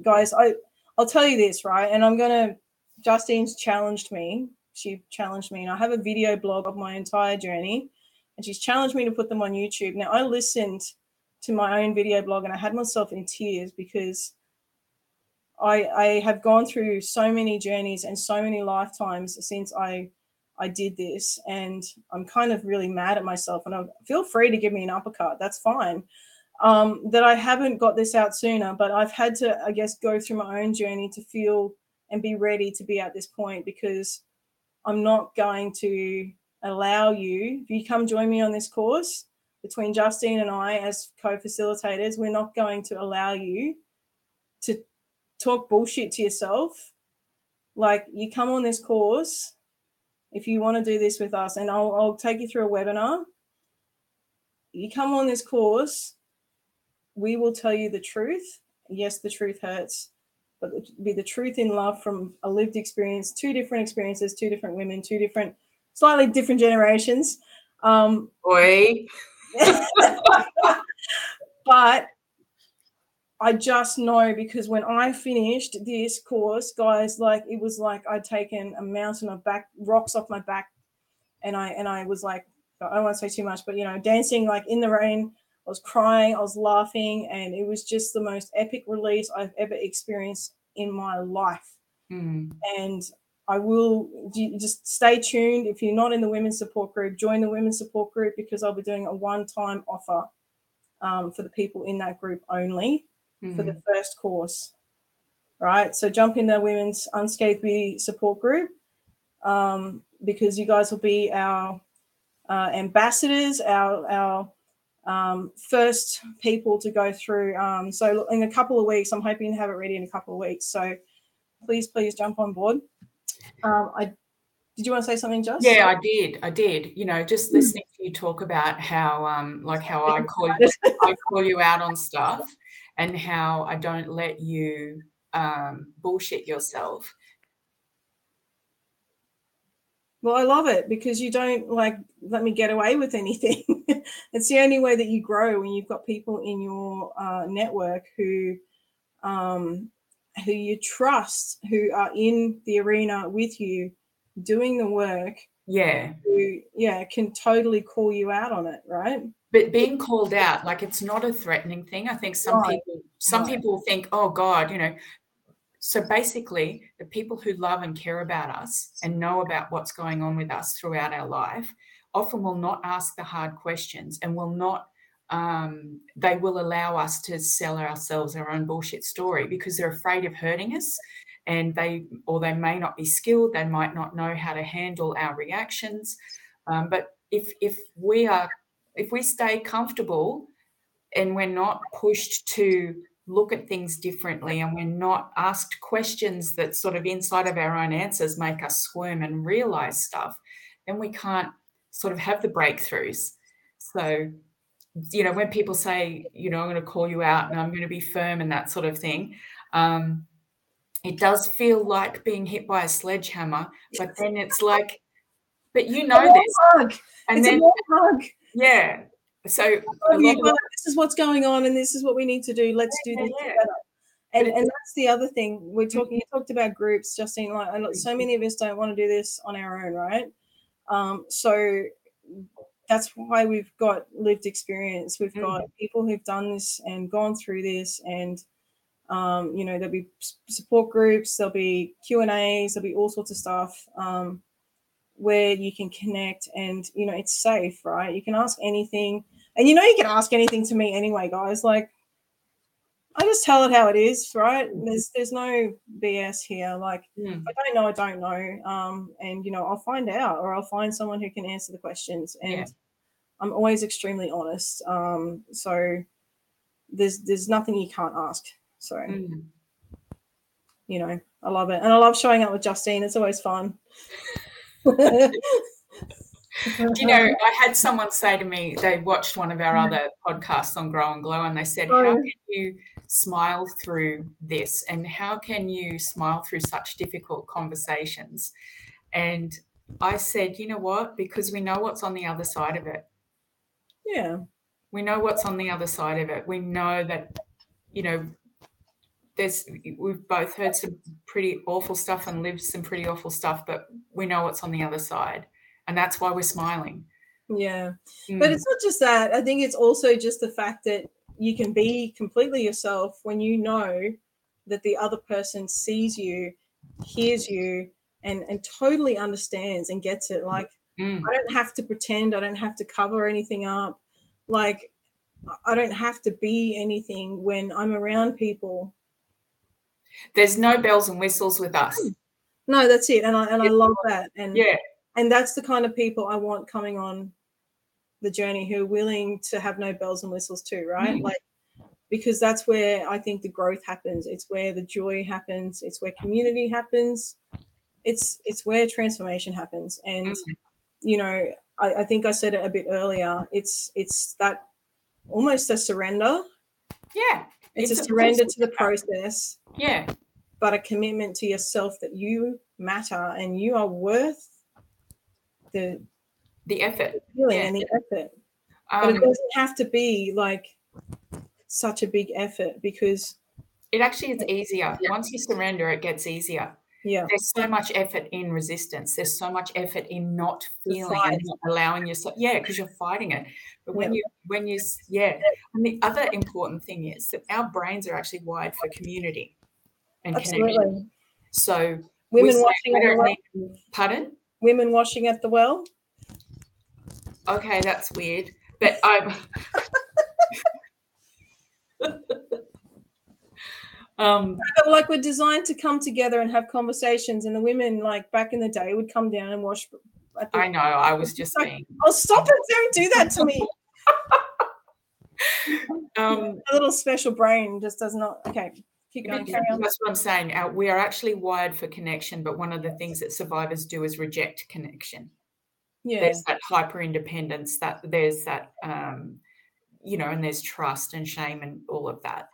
guys, I I'll tell you this right, and I'm gonna. Justine's challenged me she challenged me, and I have a video blog of my entire journey, and she's challenged me to put them on YouTube. Now I listened to my own video blog, and I had myself in tears because I I have gone through so many journeys and so many lifetimes since I I did this, and I'm kind of really mad at myself. And I feel free to give me an uppercut. That's fine. Um, that I haven't got this out sooner, but I've had to, I guess, go through my own journey to feel and be ready to be at this point because I'm not going to allow you, if you come join me on this course between Justine and I as co facilitators, we're not going to allow you to talk bullshit to yourself. Like, you come on this course if you want to do this with us, and I'll, I'll take you through a webinar. You come on this course, we will tell you the truth. Yes, the truth hurts but be the truth in love from a lived experience, two different experiences, two different women, two different, slightly different generations. Um, Boy. but I just know because when I finished this course, guys, like it was like I'd taken a mountain of back rocks off my back, and I and I was like, I don't want to say too much, but you know, dancing like in the rain, I was crying, I was laughing, and it was just the most epic release I've ever experienced in my life. Mm. And I will just stay tuned. If you're not in the women's support group, join the women's support group because I'll be doing a one time offer um, for the people in that group only mm. for the hmm. first course. Right. So jump in the women's unscathed beauty support group um, because you guys will be our uh, ambassadors, our, our um, first people to go through. Um, so in a couple of weeks, I'm hoping to have it ready in a couple of weeks. So please, please jump on board. Um, I did you want to say something, Just? Yeah, I did. I did. You know, just hmm. listening to you talk about how, um, like how I call you, I call you out on stuff, and how I don't let you um, bullshit yourself. Well, I love it because you don't like let me get away with anything. it's the only way that you grow when you've got people in your uh, network who um, who you trust, who are in the arena with you, doing the work. Yeah. Who, yeah, can totally call you out on it, right? But being called out, like it's not a threatening thing. I think some right. people, some right. people think, oh God, you know, so basically, the people who love and care about us and know about what's going on with us throughout our life often will not ask the hard questions and will not, um, they will allow us to sell ourselves our own bullshit story because they're afraid of hurting us and they, or they may not be skilled, they might not know how to handle our reactions. Um, but if, if we are, if we stay comfortable and we're not pushed to look at things differently and we're not asked questions that sort of inside of our own answers make us squirm and realize stuff, then we can't sort of have the breakthroughs. So, you know, when people say, you know, I'm going to call you out and I'm going to be firm and that sort of thing, um, it does feel like being hit by a sledgehammer, but then it's like, but you know this. Hug. And it's then, hug. Yeah. So this is what's going on, and this is what we need to do. Let's do this yeah. together. And, and that's the other thing we're mm-hmm. talking. You talked about groups, Justine. Like, so many of us don't want to do this on our own, right? Um, so that's why we've got lived experience. We've got mm-hmm. people who've done this and gone through this, and um, you know there'll be support groups, there'll be Q and A's, there'll be all sorts of stuff um, where you can connect, and you know it's safe, right? You can ask anything and you know, you can ask anything to me anyway, guys. Like, I just tell it how it is, right? Mm-hmm. There's there's no BS here. Like, mm. I don't know, I don't know. Um, and you know, I'll find out, or I'll find someone who can answer the questions. And yeah. I'm always extremely honest. Um, so there's there's nothing you can't ask. So. Mm. You know, I love it. And I love showing up with Justine. It's always fun. you know, I had someone say to me, they watched one of our other podcasts on Grow and Glow, and they said, How oh. can you smile through this? And how can you smile through such difficult conversations? And I said, You know what? Because we know what's on the other side of it. Yeah. We know what's on the other side of it. We know that, you know, there's we've both heard some pretty awful stuff and lived some pretty awful stuff, but we know what's on the other side, and that's why we're smiling. Yeah, mm. but it's not just that. I think it's also just the fact that you can be completely yourself when you know that the other person sees you, hears you, and and totally understands and gets it. Like mm. I don't have to pretend. I don't have to cover anything up. Like I don't have to be anything when I'm around people. There's no bells and whistles with us. No, that's it. And I and I love that. And yeah. And that's the kind of people I want coming on the journey who are willing to have no bells and whistles too, right? Mm. Like because that's where I think the growth happens. It's where the joy happens. It's where community happens. It's it's where transformation happens. And mm. you know, I, I think I said it a bit earlier. It's it's that almost a surrender. Yeah. It's, it's a surrender to the process. Yeah. But a commitment to yourself that you matter and you are worth the the effort. Feeling yeah. and the effort. Um, but it um, doesn't have to be like such a big effort because it actually is easier. Once you surrender, it gets easier yeah there's so much effort in resistance there's so much effort in not feeling and not allowing yourself yeah because you're fighting it but when yeah. you when you yeah and the other important thing is that our brains are actually wired for community and Absolutely. so women washing at the well. pardon women washing at the well okay that's weird but i'm Um, like we're designed to come together and have conversations, and the women, like back in the day, would come down and wash. I know. I was just like, saying. Oh, stop it! Don't do that to me. um, a little special brain just does not. Okay, keep going. Carry on. That's what I'm saying. Uh, we are actually wired for connection, but one of the things that survivors do is reject connection. Yeah. There's that hyper independence. That there's that. Um, you know, and there's trust and shame and all of that.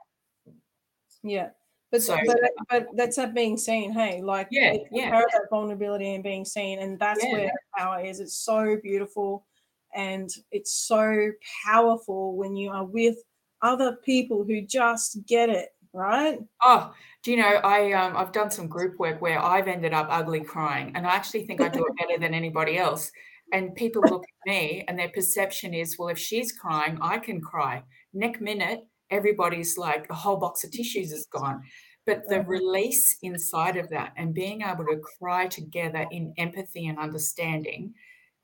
Yeah. But, so, but, but that's that being seen. Hey, like yeah, yeah. that vulnerability and being seen, and that's yeah. where power is. It's so beautiful, and it's so powerful when you are with other people who just get it right. Oh, do you know? I um, I've done some group work where I've ended up ugly crying, and I actually think I do it better than anybody else. And people look at me, and their perception is, well, if she's crying, I can cry. Next minute, everybody's like a whole box of tissues is gone but the release inside of that and being able to cry together in empathy and understanding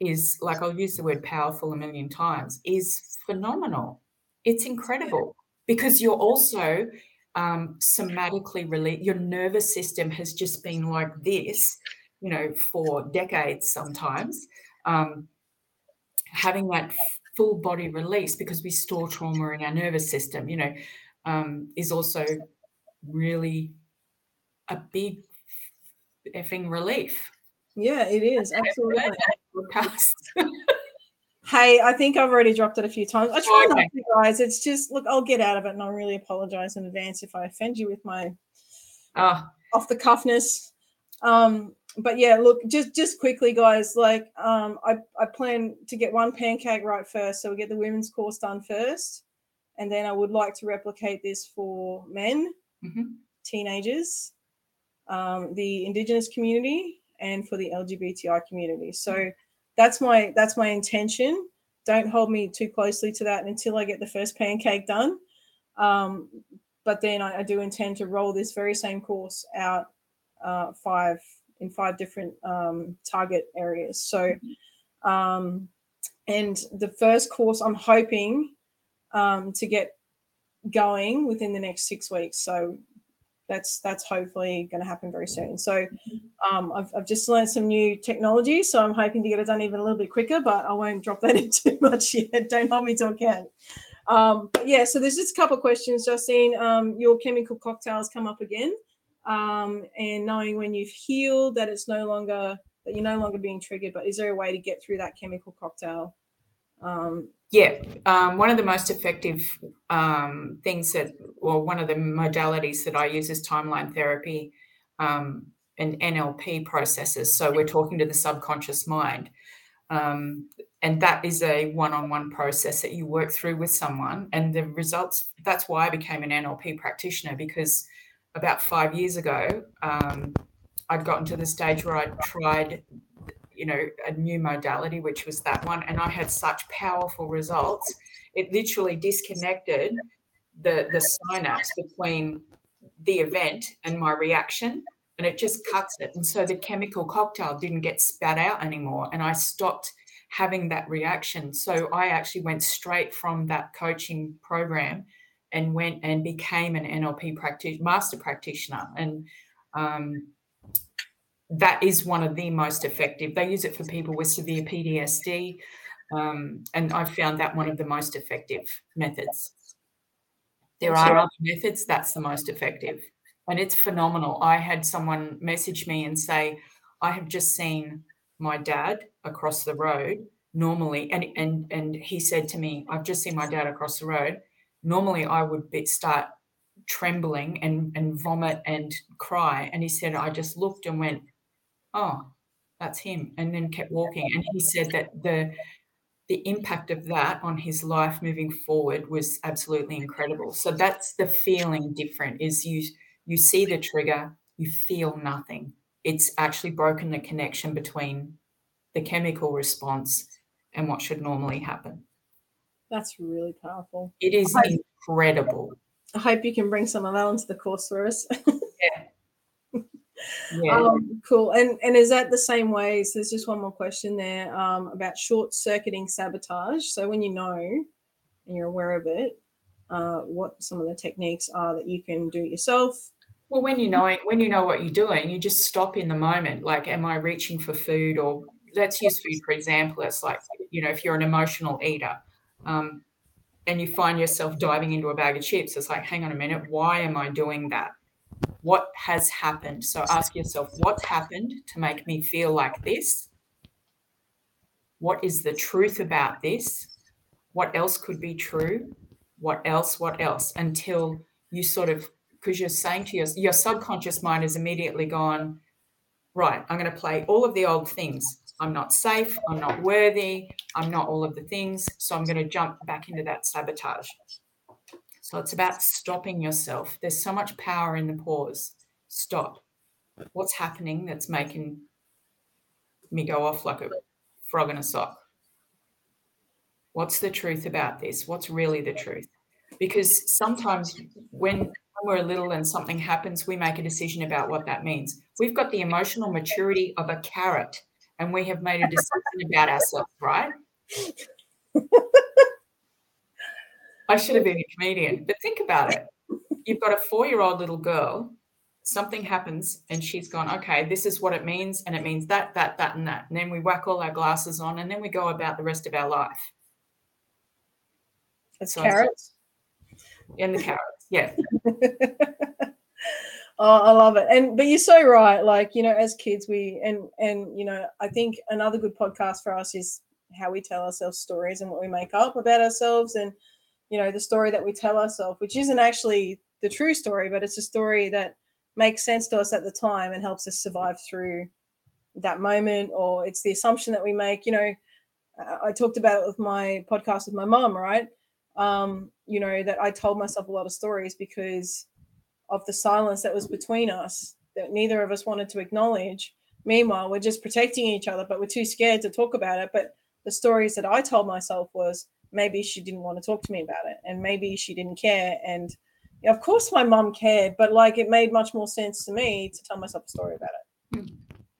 is like I'll use the word powerful a million times is phenomenal. It's incredible because you're also um, somatically released. Your nervous system has just been like this, you know, for decades sometimes. Um, having that full body release because we store trauma in our nervous system, you know, um, is also really a big effing relief. Yeah, it is absolutely. hey, I think I've already dropped it a few times. I try oh, okay. not to, guys. It's just look, I'll get out of it, and I really apologize in advance if I offend you with my oh. off the cuffness. Um, but yeah, look, just just quickly, guys. Like, um, I I plan to get one pancake right first, so we get the women's course done first, and then I would like to replicate this for men, mm-hmm. teenagers, um, the Indigenous community, and for the LGBTI community. So mm-hmm. That's my that's my intention. Don't hold me too closely to that until I get the first pancake done. Um, but then I, I do intend to roll this very same course out uh, five in five different um, target areas. So, um, and the first course I'm hoping um, to get going within the next six weeks. So that's that's hopefully going to happen very soon. So um, I've, I've just learned some new technology, so I'm hoping to get it done even a little bit quicker. But I won't drop that in too much yet. Don't hold me to account. Um, but yeah, so there's just a couple of questions, Justine. Um, your chemical cocktails come up again um, and knowing when you've healed that it's no longer that you're no longer being triggered but is there a way to get through that chemical cocktail um, yeah um, one of the most effective um, things that or one of the modalities that i use is timeline therapy um, and nlp processes. So we're talking to the subconscious mind um, and that is a one-on-one process that you work through with someone. And the results that's why i became an nlp practitioner because about five years ago, um, I'd gotten to the stage where I'd tried, you know, a new modality, which was that one, and I had such powerful results. It literally disconnected the the synapse between the event and my reaction, and it just cuts it. And so the chemical cocktail didn't get spat out anymore, and I stopped having that reaction. So I actually went straight from that coaching program and went and became an NLP practitioner, master practitioner. And um, that is one of the most effective. They use it for people with severe PTSD. Um, and I've found that one of the most effective methods. There are other methods, that's the most effective. And it's phenomenal. I had someone message me and say, I have just seen my dad across the road normally and and and he said to me i've just seen my dad across the road normally i would be, start trembling and and vomit and cry and he said i just looked and went oh that's him and then kept walking and he said that the the impact of that on his life moving forward was absolutely incredible so that's the feeling different is you you see the trigger you feel nothing it's actually broken the connection between the chemical response and what should normally happen. That's really powerful. It is I incredible. I hope you can bring some of that onto the course for us. yeah. Um, cool. And and is that the same way? So there's just one more question there um, about short circuiting sabotage. So when you know and you're aware of it, uh, what some of the techniques are that you can do yourself well, when you know when you know what you're doing, you just stop in the moment. Like, am I reaching for food, or let's use food for example. It's like you know, if you're an emotional eater, um, and you find yourself diving into a bag of chips, it's like, hang on a minute, why am I doing that? What has happened? So ask yourself, what's happened to make me feel like this? What is the truth about this? What else could be true? What else? What else? Until you sort of because you're saying to your your subconscious mind is immediately gone right i'm going to play all of the old things i'm not safe i'm not worthy i'm not all of the things so i'm going to jump back into that sabotage so it's about stopping yourself. There's so much power in the pause. Stop. What's happening that's making me go off like a frog in a sock? What's the truth about this? What's really the truth? Because sometimes when we're little and something happens, we make a decision about what that means. We've got the emotional maturity of a carrot and we have made a decision about ourselves, right? I should have been a comedian, but think about it. You've got a four year old little girl, something happens, and she's gone, okay, this is what it means, and it means that, that, that, and that. And then we whack all our glasses on, and then we go about the rest of our life. That's so carrots. And the carrots. Yeah. oh, I love it. And but you're so right. Like, you know, as kids, we and and you know, I think another good podcast for us is how we tell ourselves stories and what we make up about ourselves and you know the story that we tell ourselves which isn't actually the true story but it's a story that makes sense to us at the time and helps us survive through that moment or it's the assumption that we make you know i talked about it with my podcast with my mom right um, you know, that I told myself a lot of stories because of the silence that was between us that neither of us wanted to acknowledge. Meanwhile, we're just protecting each other, but we're too scared to talk about it. But the stories that I told myself was maybe she didn't want to talk to me about it, and maybe she didn't care. And of course, my mom cared, but like it made much more sense to me to tell myself a story about it. Hmm.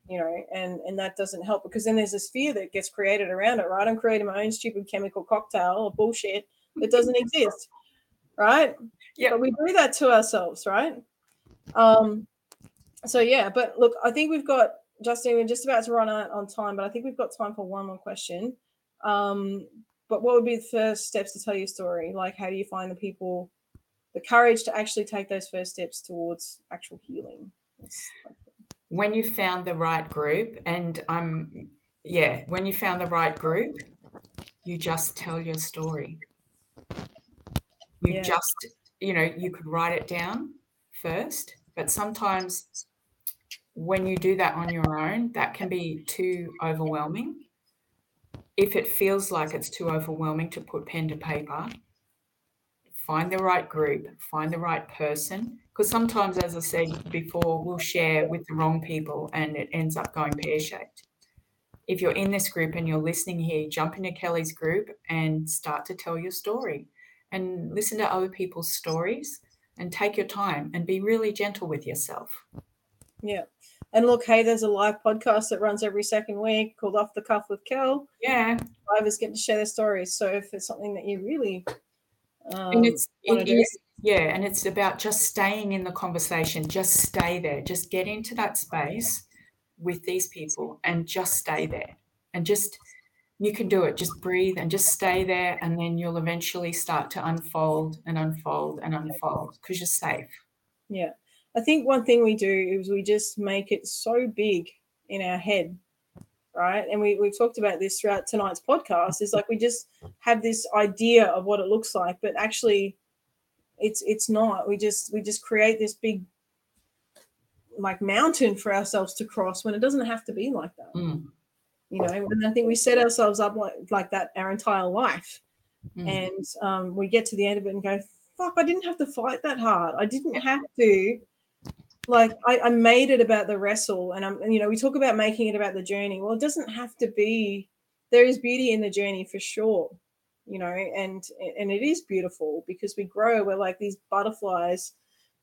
You know, and and that doesn't help because then there's this fear that gets created around it, right? I'm creating my own stupid chemical cocktail of bullshit it doesn't exist, right? Yeah. But we do that to ourselves, right? Um, so yeah, but look, I think we've got justine we're just about to run out on time, but I think we've got time for one more question. Um, but what would be the first steps to tell your story? Like, how do you find the people, the courage to actually take those first steps towards actual healing? When you found the right group, and I'm, yeah, when you found the right group, you just tell your story. You yeah. just, you know, you could write it down first, but sometimes when you do that on your own, that can be too overwhelming. If it feels like it's too overwhelming to put pen to paper, find the right group, find the right person. Because sometimes, as I said before, we'll share with the wrong people and it ends up going pear shaped. If you're in this group and you're listening here, jump into Kelly's group and start to tell your story and listen to other people's stories and take your time and be really gentle with yourself. Yeah. And look, hey, there's a live podcast that runs every second week called Off the Cuff with Kel. Yeah. Drivers get to share their stories. So if it's something that you really um, and it's it is yeah, and it's about just staying in the conversation. Just stay there. Just get into that space with these people and just stay there. And just you can do it. Just breathe and just stay there, and then you'll eventually start to unfold and unfold and unfold because you're safe. Yeah. I think one thing we do is we just make it so big in our head, right? And we, we've talked about this throughout tonight's podcast is like we just have this idea of what it looks like, but actually it's it's not. We just we just create this big like mountain for ourselves to cross when it doesn't have to be like that. Mm, You know, and I think we set ourselves up like like that our entire life mm. and um, we get to the end of it and go, "Fuck! I didn't have to fight that hard. I didn't have to." Like I, I made it about the wrestle, and I'm, you know, we talk about making it about the journey. Well, it doesn't have to be. There is beauty in the journey for sure, you know, and and it is beautiful because we grow. We're like these butterflies,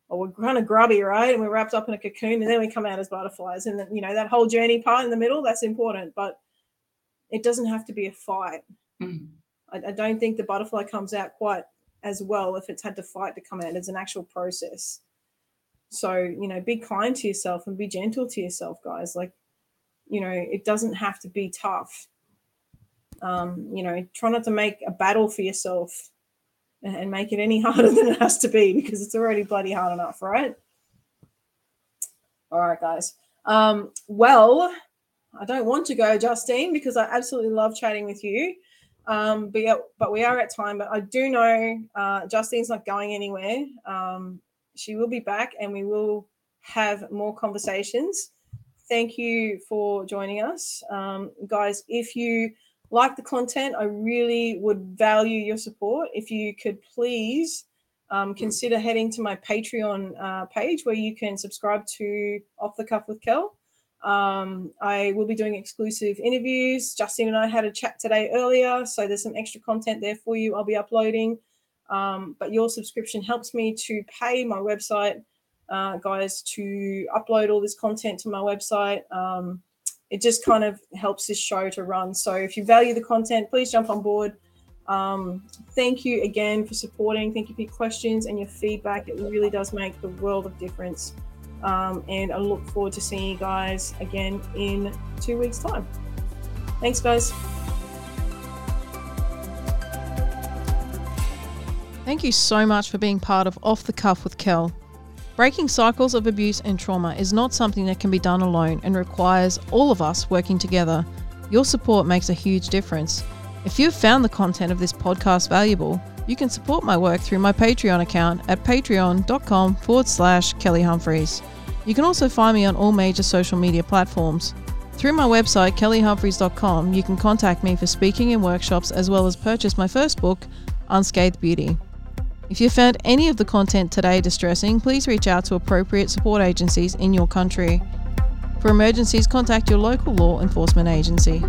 or we're kind of grubby, right? And we're wrapped up in a cocoon, and then we come out as butterflies. And then, you know, that whole journey part in the middle, that's important, but it doesn't have to be a fight. Mm. I, I don't think the butterfly comes out quite as well if it's had to fight to come out. It's an actual process. So, you know, be kind to yourself and be gentle to yourself, guys. Like, you know, it doesn't have to be tough. Um, you know, try not to make a battle for yourself and, make it any harder than it has to be because it's already bloody hard enough, right? All right, guys. Um, well, I don't want to go, Justine, because I absolutely love chatting with you. Um, but, yeah, but we are at time. But I do know uh, Justine's not going anywhere. Um, she will be back, and we will have more conversations. Thank you for joining us, um, guys. If you like the content, I really would value your support. If you could please um, consider heading to my Patreon uh, page where you can subscribe to Off the Cuff with Kel. Um, I will be doing exclusive interviews. Justine and I had a chat today earlier, so there's some extra content there for you. I'll be uploading. Um, but your subscription helps me to pay my website, uh, guys, to upload all this content to my website. Um, it just kind of helps this show to run. So if you value the content, please jump on board. Um, thank you again for supporting. Thank you for your questions and your feedback. It really does make the world of difference. Um, and I look forward to seeing you guys again in two weeks' time. Thanks, guys. Thank you so much for being part of Off the Cuff with Kel. Breaking cycles of abuse and trauma is not something that can be done alone and requires all of us working together. Your support makes a huge difference. If you've found the content of this podcast valuable, you can support my work through my Patreon account at patreon.com forward slash Kelly Humphries. You can also find me on all major social media platforms. Through my website, kellyhumphries.com, you can contact me for speaking and workshops as well as purchase my first book, Unscathed Beauty. If you found any of the content today distressing, please reach out to appropriate support agencies in your country. For emergencies, contact your local law enforcement agency.